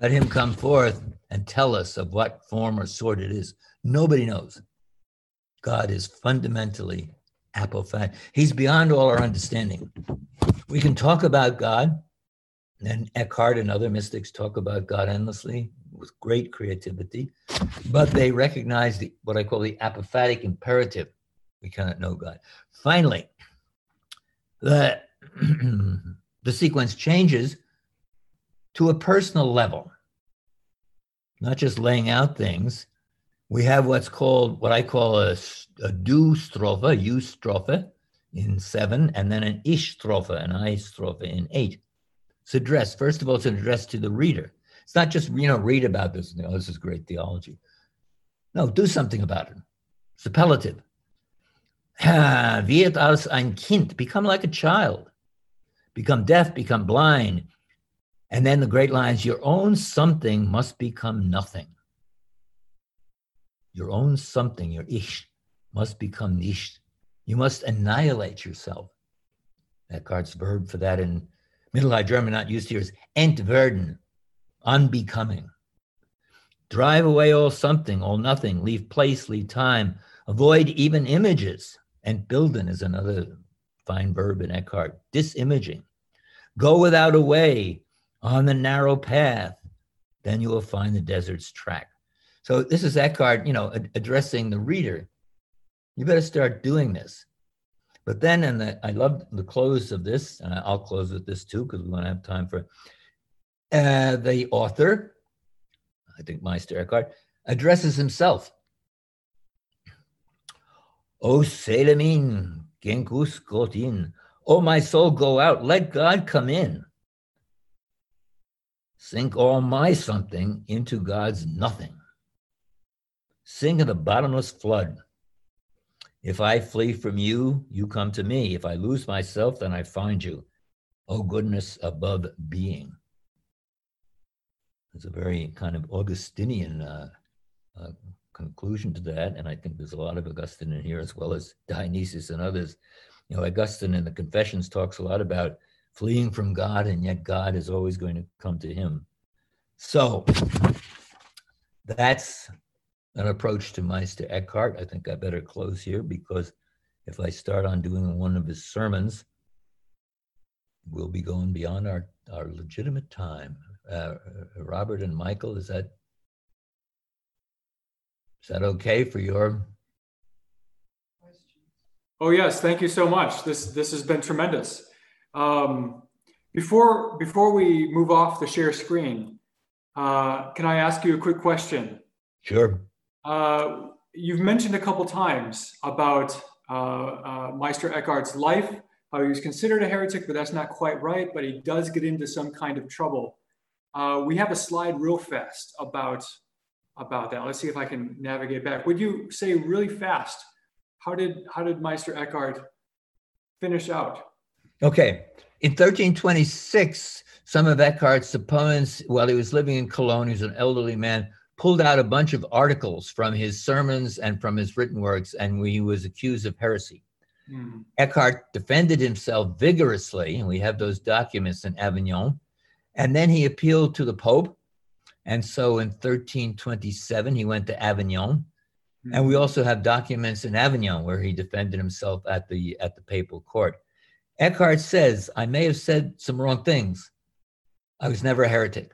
Let him come forth and tell us of what form or sort it is. Nobody knows. God is fundamentally apophatic. He's beyond all our understanding. We can talk about God, and Eckhart and other mystics talk about God endlessly with great creativity, but they recognize the, what I call the apophatic imperative. We cannot know God. Finally, the [clears throat] the sequence changes to a personal level, not just laying out things. We have what's called, what I call a, a du strophe, you strophe in seven, and then an ich strophe, an I strophe in eight. It's addressed, first of all, it's an address to the reader. It's not just, you know, read about this, and oh, this is great theology. No, do something about it. Superlative. Wird [sighs] als ein Kind, become like a child become deaf, become blind. And then the great lines your own something must become nothing. Your own something, your ich, must become nicht. You must annihilate yourself. Eckhart's verb for that in Middle High German, not used here, is entwerden, unbecoming. Drive away all something, all nothing, leave place, leave time, avoid even images. Entbilden is another fine verb in Eckhart, disimaging. Go without a way on the narrow path, then you will find the desert's track. So this is Eckhart, you know, ad- addressing the reader. You better start doing this. But then, and the, I love the close of this, and I'll close with this too because we want to have time for uh, the author. I think Meister Eckhart addresses himself. O Selamin, Genkus Gotin, Oh, my soul, go out. Let God come in. Sink all my something into God's nothing. Sink in the bottomless flood. If I flee from you, you come to me. If I lose myself, then I find you. Oh, goodness above being. It's a very kind of Augustinian uh, uh, conclusion to that. And I think there's a lot of Augustine in here, as well as Dionysius and others you know, Augustine in the Confessions talks a lot about fleeing from God, and yet God is always going to come to him. So that's an approach to Meister Eckhart. I think I better close here because if I start on doing one of his sermons, we'll be going beyond our, our legitimate time. Uh, Robert and Michael, is that is that okay for your? Oh yes, thank you so much. This this has been tremendous. Um, before before we move off the share screen, uh, can I ask you a quick question? Sure. Uh, you've mentioned a couple times about uh, uh, Meister Eckhart's life, how he was considered a heretic, but that's not quite right. But he does get into some kind of trouble. Uh, we have a slide real fast about about that. Let's see if I can navigate back. Would you say really fast? How did how did Meister Eckhart finish out? Okay. In 1326, some of Eckhart's opponents, while he was living in Cologne, he was an elderly man, pulled out a bunch of articles from his sermons and from his written works, and he was accused of heresy. Mm. Eckhart defended himself vigorously, and we have those documents in Avignon. And then he appealed to the Pope. And so in 1327, he went to Avignon. And we also have documents in Avignon where he defended himself at the, at the papal court. Eckhart says, I may have said some wrong things. I was never a heretic.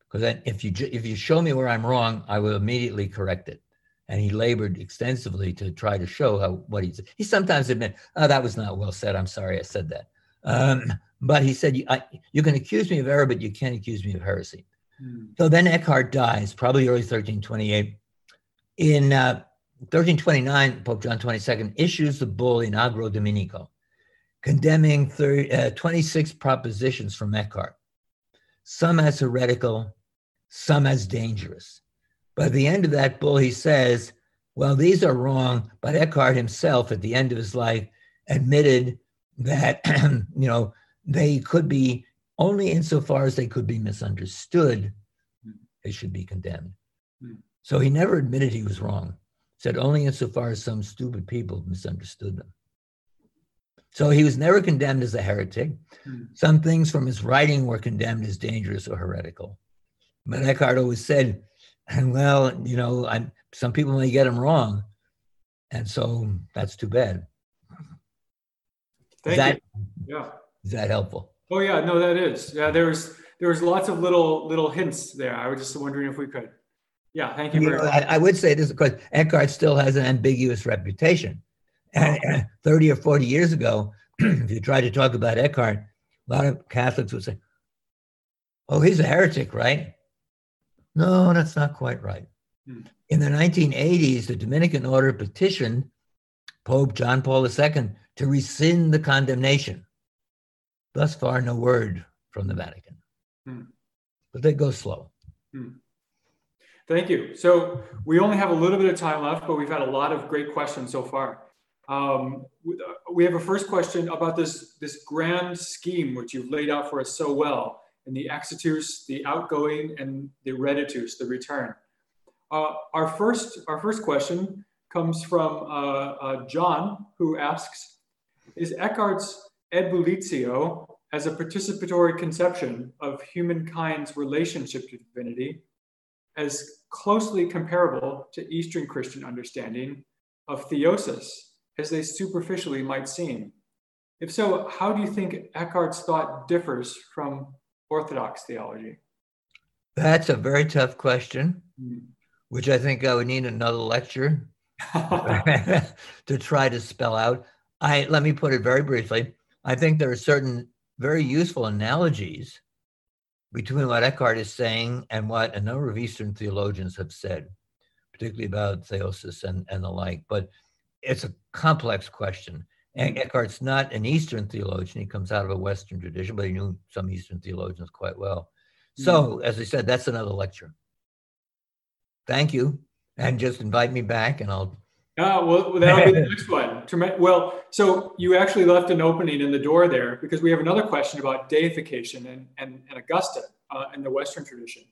Because if you, if you show me where I'm wrong, I will immediately correct it. And he labored extensively to try to show how what he said. He sometimes admit, oh, that was not well said. I'm sorry I said that. Um, but he said, I, you can accuse me of error, but you can't accuse me of heresy. Hmm. So then Eckhart dies, probably early 1328. In uh, 1329, Pope John XXII issues the bull In agro dominico, condemning 30, uh, 26 propositions from Eckhart, some as heretical, some as dangerous. But at the end of that bull, he says, well, these are wrong, but Eckhart himself, at the end of his life, admitted that, [clears throat] you know, they could be only insofar as they could be misunderstood, hmm. they should be condemned. Hmm. So he never admitted he was wrong, said only insofar as some stupid people misunderstood them. So he was never condemned as a heretic. Hmm. Some things from his writing were condemned as dangerous or heretical. But Eckhart always said, [laughs] well, you know, I'm, some people may get him wrong. And so that's too bad. Thank that, you. Yeah. Is that helpful? Oh yeah, no, that is. Yeah, there's there's lots of little little hints there. I was just wondering if we could. Yeah, thank you. you know, I, I, would say this because Eckhart still has an ambiguous reputation. And, and 30 or 40 years ago, [clears throat] if you tried to talk about Eckhart, a lot of Catholics would say, "Oh, he's a heretic, right?" No, that's not quite right. Hmm. In the 1980s, the Dominican order petitioned Pope John Paul II to rescind the condemnation. Thus far, no word from the Vatican. Hmm. But they go slow. Hmm. Thank you. So we only have a little bit of time left, but we've had a lot of great questions so far. Um, we have a first question about this, this grand scheme which you've laid out for us so well in the exitus, the outgoing, and the reditus, the return. Uh, our first our first question comes from uh, uh, John, who asks, "Is Eckhart's Ebullitio as a participatory conception of humankind's relationship to divinity as closely comparable to Eastern Christian understanding of theosis as they superficially might seem? If so, how do you think Eckhart's thought differs from Orthodox theology? That's a very tough question, mm. which I think I would need another lecture [laughs] [laughs] to try to spell out. I let me put it very briefly. I think there are certain very useful analogies between what Eckhart is saying and what a number of Eastern theologians have said, particularly about theosis and, and the like. But it's a complex question. And mm-hmm. Eckhart's not an Eastern theologian. He comes out of a Western tradition, but he knew some Eastern theologians quite well. So, mm-hmm. as I said, that's another lecture. Thank you. And just invite me back and I'll Ah, well, that'll be the [laughs] next one. Well, so you actually left an opening in the door there because we have another question about deification and, and, and Augusta uh, in the Western tradition.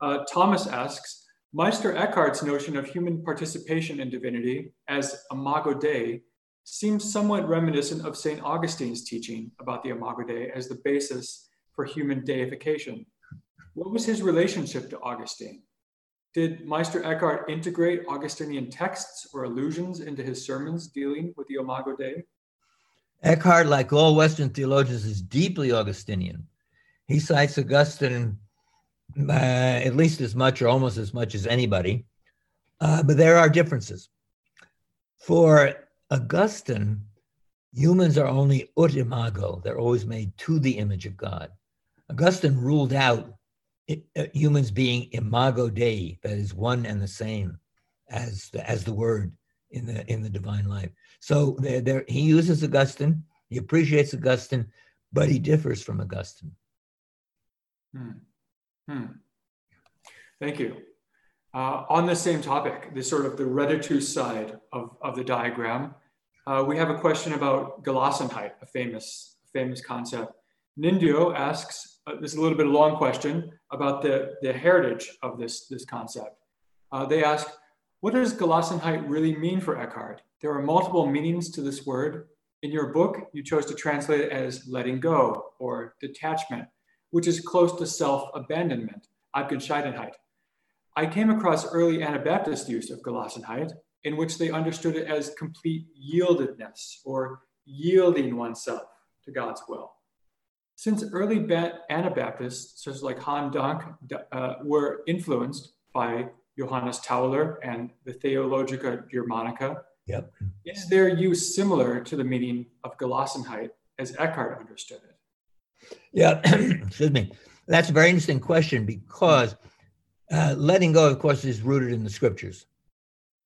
Uh, Thomas asks, Meister Eckhart's notion of human participation in divinity as imago Dei seems somewhat reminiscent of St. Augustine's teaching about the imago Dei as the basis for human deification. What was his relationship to Augustine? Did Meister Eckhart integrate Augustinian texts or allusions into his sermons dealing with the Imago Dei? Eckhart, like all Western theologians, is deeply Augustinian. He cites Augustine uh, at least as much or almost as much as anybody, uh, but there are differences. For Augustine, humans are only ut imago, they're always made to the image of God. Augustine ruled out humans being imago Dei, that is one and the same as the, as the word in the in the divine life. So there, there he uses Augustine, he appreciates Augustine, but he differs from Augustine. Hmm. Hmm. Thank you. Uh, on the same topic, the sort of the reditus side of, of the diagram, uh, we have a question about Gelassenheit, a famous, famous concept. Nindio asks, uh, this is a little bit of a long question, about the, the heritage of this, this concept. Uh, they ask, what does Gelassenheit really mean for Eckhart? There are multiple meanings to this word. In your book, you chose to translate it as letting go or detachment, which is close to self-abandonment, Abgescheidenheit. I came across early Anabaptist use of Gelassenheit, in which they understood it as complete yieldedness or yielding oneself to God's will. Since early Anabaptists, such as like Hans Denk, uh, were influenced by Johannes Tauler and the Theologia Germanica, yep. is their use similar to the meaning of Gelassenheit as Eckhart understood it? Yeah, [clears throat] excuse me. That's a very interesting question because uh, letting go, of course, is rooted in the scriptures.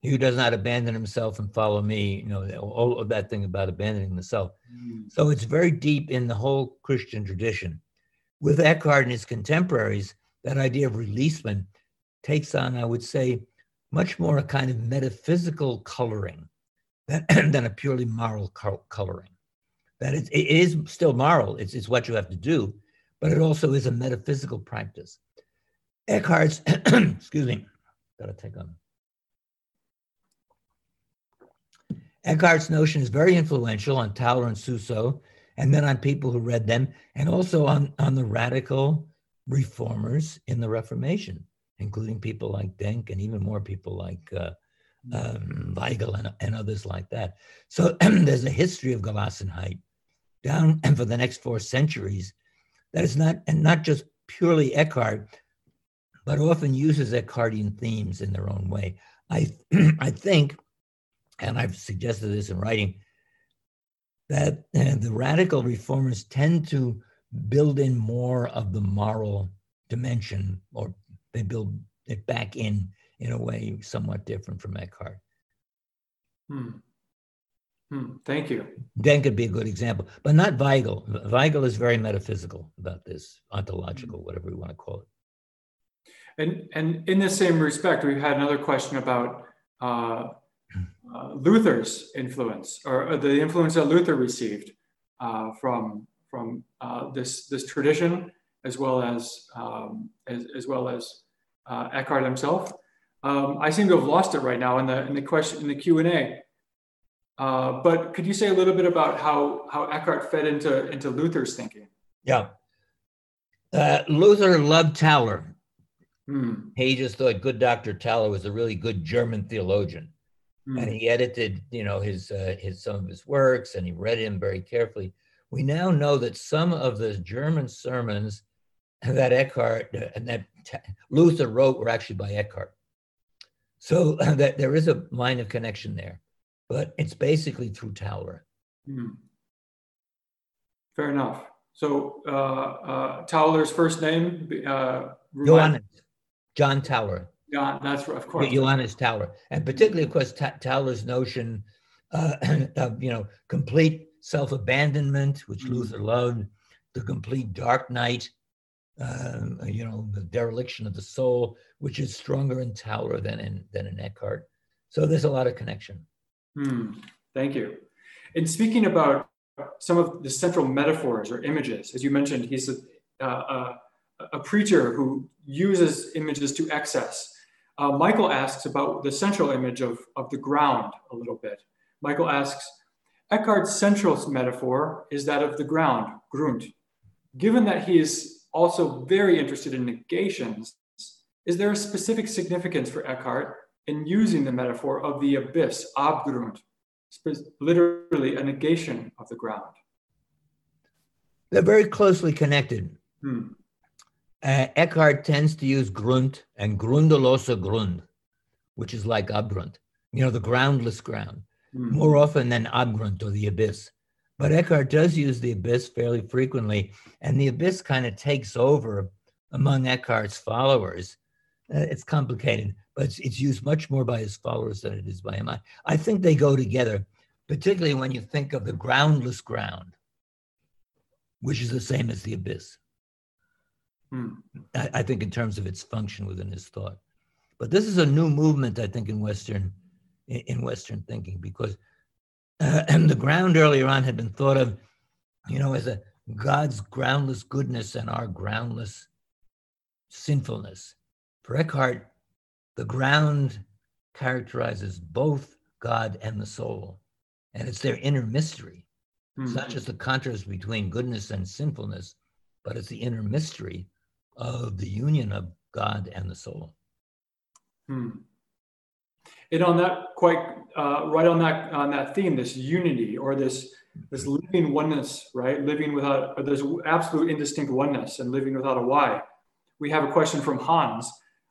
Who does not abandon himself and follow me, you know, all of that thing about abandoning the self. Mm. So it's very deep in the whole Christian tradition. With Eckhart and his contemporaries, that idea of releasement takes on, I would say, much more a kind of metaphysical coloring than, [clears throat] than a purely moral coloring. That it, it is still moral, it's, it's what you have to do, but it also is a metaphysical practice. Eckhart's, [clears throat] excuse me, gotta take on. Eckhart's notion is very influential on Tauler and Suso, and then on people who read them, and also on, on the radical reformers in the Reformation, including people like Denk and even more people like uh, um, Weigel and, and others like that. So [clears throat] there's a history of Gelassenheit down and [clears throat] for the next four centuries that is not, and not just purely Eckhart, but often uses Eckhartian themes in their own way. I, [clears throat] I think, and I've suggested this in writing, that uh, the radical reformers tend to build in more of the moral dimension, or they build it back in in a way somewhat different from Eckhart. Hmm. Hmm. Thank you. Denk could be a good example, but not Weigel. Weigel is very metaphysical about this, ontological, whatever we want to call it. And, and in the same respect, we've had another question about uh, uh, Luther's influence or the influence that Luther received uh, from, from uh, this, this tradition, as well as, um, as, as, well as uh, Eckhart himself. Um, I seem to have lost it right now in the, in the question, in the Q&A. Uh, but could you say a little bit about how, how Eckhart fed into, into Luther's thinking? Yeah. Luther loved Tauler Hmm. He just thought good Dr. Tauler was a really good German theologian. Hmm. And he edited, you know, his, uh, his some of his works and he read him very carefully. We now know that some of the German sermons that Eckhart uh, and that Luther wrote were actually by Eckhart. So uh, [clears throat] that there is a line of connection there, but it's basically through Tauler. Hmm. Fair enough. So uh, uh, Tauler's first name, uh, Johannes. John Tauler. Yeah, that's of course. Johannes Tauler, and particularly, of course, Tauler's notion uh, [clears throat] of you know complete self-abandonment, which mm-hmm. Luther loved, the complete dark night, uh, you know, the dereliction of the soul, which is stronger in Tauler than in than in Eckhart. So there's a lot of connection. Hmm. Thank you. And speaking about some of the central metaphors or images, as you mentioned, he's a, uh, uh a preacher who uses images to excess. Uh, Michael asks about the central image of, of the ground a little bit. Michael asks, Eckhart's central metaphor is that of the ground, Grund. Given that he is also very interested in negations, is there a specific significance for Eckhart in using the metaphor of the abyss, Abgrund, literally a negation of the ground? They're very closely connected. Hmm. Uh, Eckhart tends to use Grund and Grundloser Grund, which is like Abgrund, you know, the groundless ground, Hmm. more often than Abgrund or the abyss. But Eckhart does use the abyss fairly frequently, and the abyss kind of takes over among Eckhart's followers. Uh, it's complicated, but it's, it's used much more by his followers than it is by him. I, I think they go together, particularly when you think of the groundless ground, which is the same as the abyss. Hmm. I, I think in terms of its function within his thought. But this is a new movement, I think, in Western in, in Western thinking because uh, [clears throat] and the ground earlier on had been thought of, you know, as a God's groundless goodness and our groundless sinfulness. For Eckhart, the ground characterizes both God and the soul, and it's their inner mystery. It's Hmm. not just the contrast between goodness and sinfulness, but it's the inner mystery of the union of God and the soul. Hmm. And on that, quite uh, right on that on that theme, this unity or this this living oneness, right? Living without or this absolute indistinct oneness and living without a why. We have a question from Hans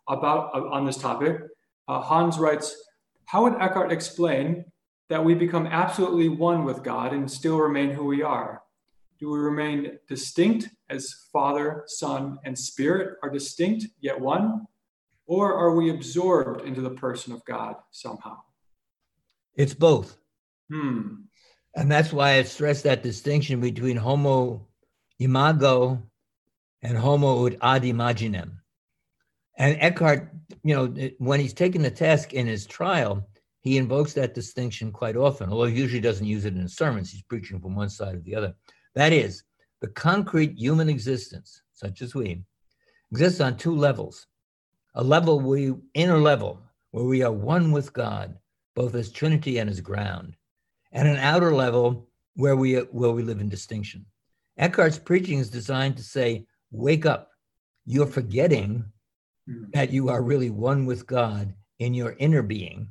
about uh, on this topic. Uh, Hans writes, "How would Eckhart explain that we become absolutely one with God and still remain who we are? Do we remain distinct as Father, Son, and Spirit are distinct yet one?" Or are we absorbed into the person of God somehow? It's both. Hmm. And that's why I stress that distinction between homo imago and homo ut ad imaginem. And Eckhart, you know, when he's taken the task in his trial, he invokes that distinction quite often, although he usually doesn't use it in his sermons. He's preaching from one side or the other. That is, the concrete human existence, such as we, exists on two levels. A level we inner level where we are one with God, both as Trinity and as ground, and an outer level where we where we live in distinction. Eckhart's preaching is designed to say, wake up. You're forgetting Hmm. that you are really one with God in your inner being.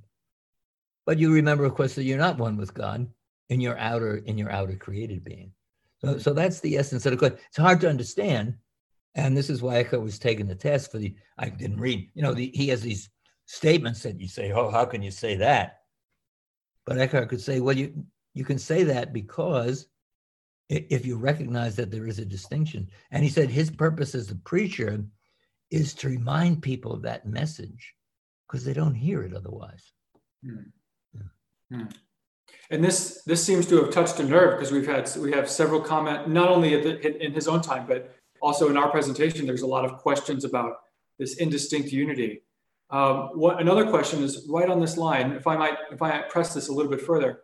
But you remember, of course, that you're not one with God in your outer, in your outer created being. So, that's the essence of the question. It's hard to understand. And this is why Eckhart was taking the test for the, I didn't read, you know, the, he has these statements that you say, oh, how can you say that? But Eckhart could say, well, you, you can say that because if you recognize that there is a distinction. And he said his purpose as a preacher is to remind people of that message because they don't hear it otherwise. Hmm. Hmm. And this this seems to have touched a nerve because we've had we have several comment not only the, in, in his own time but also in our presentation. There's a lot of questions about this indistinct unity. Um, what another question is right on this line. If I might if I might press this a little bit further,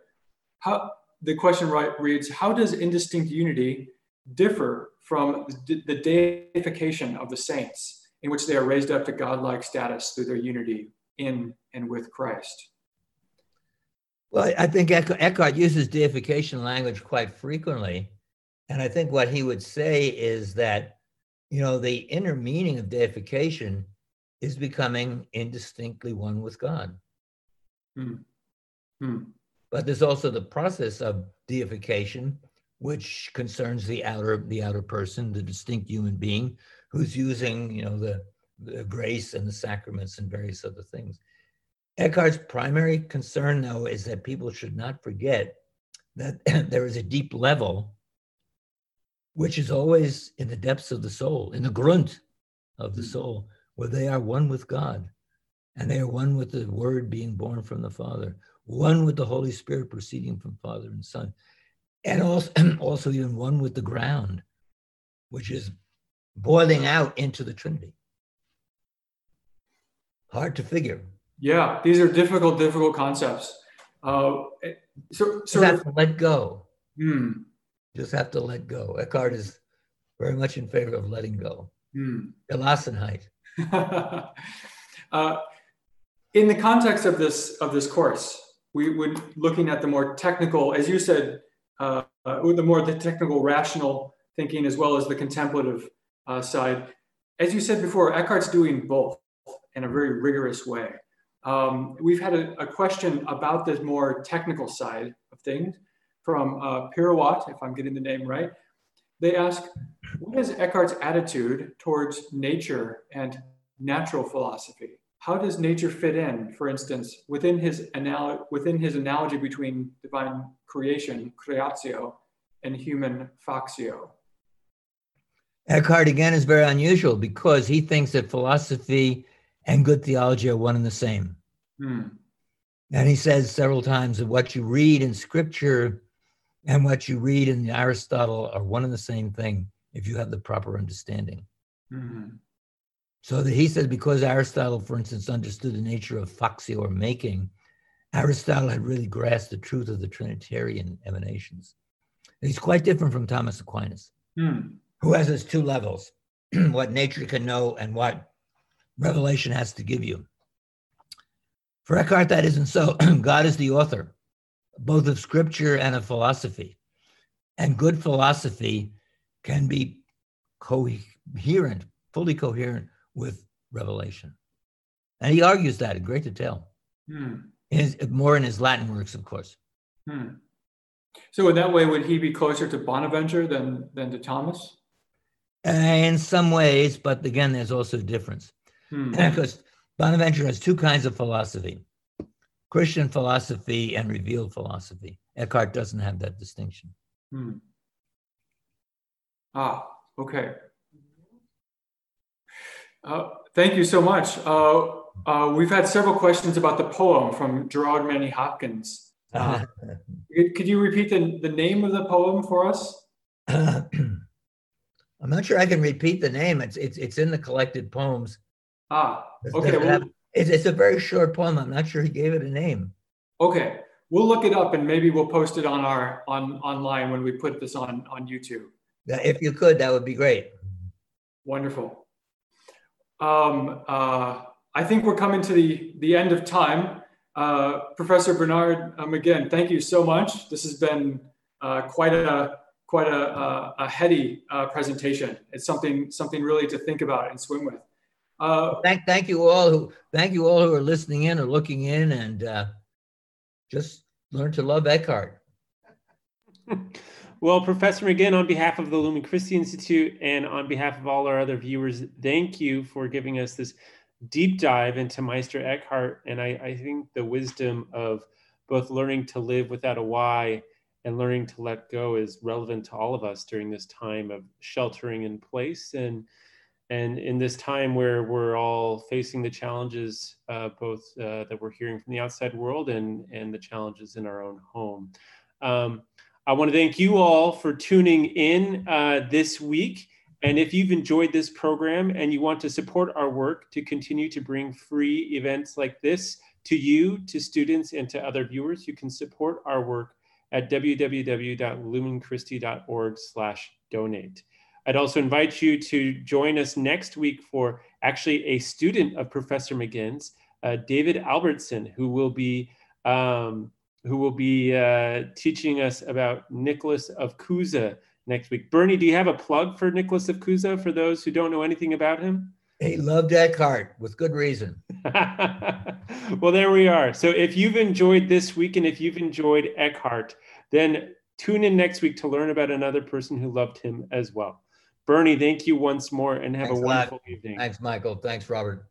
how the question right reads: How does indistinct unity differ from the, the deification of the saints, in which they are raised up to godlike status through their unity in and with Christ? Well, I- think Eckhart uses deification language quite frequently. And I think what he would say is that, you know, the inner meaning of deification is becoming indistinctly one with God. Hmm. Hmm. But there's also the process of deification, which concerns the outer, the outer person, the distinct human being who's using, you know, the, the grace and the sacraments and various other things. Eckhart's primary concern, though, is that people should not forget that [clears throat] there is a deep level, which is always in the depths of the soul, in the grunt of the mm. soul, where they are one with God. And they are one with the Word being born from the Father, one with the Holy Spirit proceeding from Father and Son, and also, [clears throat] also even one with the ground, which is boiling out into the Trinity. Hard to figure. Yeah, these are difficult, difficult concepts. Uh, so, Just so have to let go. hmm, Just have to let go. Eckhart is very much in favor of letting go. hmm. Gelassenheit. [laughs] uh, in the context of this of this course, we would looking at the more technical, as you said, uh, uh, the more the technical, rational thinking, as well as the contemplative uh, side. As you said before, Eckhart's doing both. in a very rigorous way. Um, we've had a, a, question about this more technical side of things from uh, Pirawat, if I'm getting the name right. They ask, what is Eckhart's attitude towards nature and natural philosophy? How does nature fit in, for instance, within his, anal- within his analogy between divine creation, creatio, and human factio? Eckhart again is very unusual because he thinks that philosophy and good theology are one and the same. Hmm. And he says several times that what you read in scripture and what you read in Aristotle are one and the same thing if you have the proper understanding. Mm-hmm. So that he says because Aristotle, for instance, understood the nature of factio or making, Aristotle had really grasped the truth of the Trinitarian emanations. And he's quite different from Thomas Aquinas, mm. who has his two levels [clears throat] what nature can know and what revelation has to give you. For Eckhart, that isn't so. [clears throat] God is the author, both of scripture and of philosophy. And good philosophy can be coherent, fully coherent with revelation. And he argues that in great detail, hmm. his, more in his Latin works, of course. Hmm. So, in that way, would he be closer to Bonaventure than, than to Thomas? Uh, in some ways, but again, there's also a difference. Hmm. Because Bonaventure has two kinds of philosophy Christian philosophy and revealed philosophy. Eckhart doesn't have that distinction. Hmm. Ah, okay. Uh, thank you so much. Uh, uh, we've had several questions about the poem from Gerard Manley Hopkins. Uh, [laughs] could you repeat the, the name of the poem for us? [clears throat] I'm not sure I can repeat the name. It's it's it's in the collected poems. Ah, okay. Well, it's, it's a very short poem. I'm not sure he gave it a name. Okay, we'll look it up and maybe we'll post it on our on online when we put this on on YouTube. If you could, that would be great. Wonderful. Um, uh, I think we're coming to the the end of time. Uh, Professor Bernard um, again, thank you so much. This has been uh, quite a quite a, a, a heady uh, presentation. It's something something really to think about and swim with. Uh, thank, thank you all who thank you all who are listening in or looking in, and uh, just learn to love Eckhart. [laughs] well, Professor McGinn, on behalf of the Lumen Christi Institute and on behalf of all our other viewers, thank you for giving us this deep dive into Meister Eckhart. And I, I think the wisdom of both learning to live without a why and learning to let go is relevant to all of us during this time of sheltering in place and and in this time where we're all facing the challenges, uh, both uh, that we're hearing from the outside world and, and the challenges in our own home. Um, I want to thank you all for tuning in uh, this week. And if you've enjoyed this program and you want to support our work to continue to bring free events like this to you, to students, and to other viewers, you can support our work at www.lumenchristi.org slash donate. I'd also invite you to join us next week for actually a student of Professor McGinn's, uh, David Albertson, who will be um, who will be uh, teaching us about Nicholas of Cusa next week. Bernie, do you have a plug for Nicholas of Cusa for those who don't know anything about him? He loved Eckhart with good reason. [laughs] well, there we are. So if you've enjoyed this week and if you've enjoyed Eckhart, then tune in next week to learn about another person who loved him as well. Bernie, thank you once more and have Thanks a wonderful a evening. Thanks, Michael. Thanks, Robert.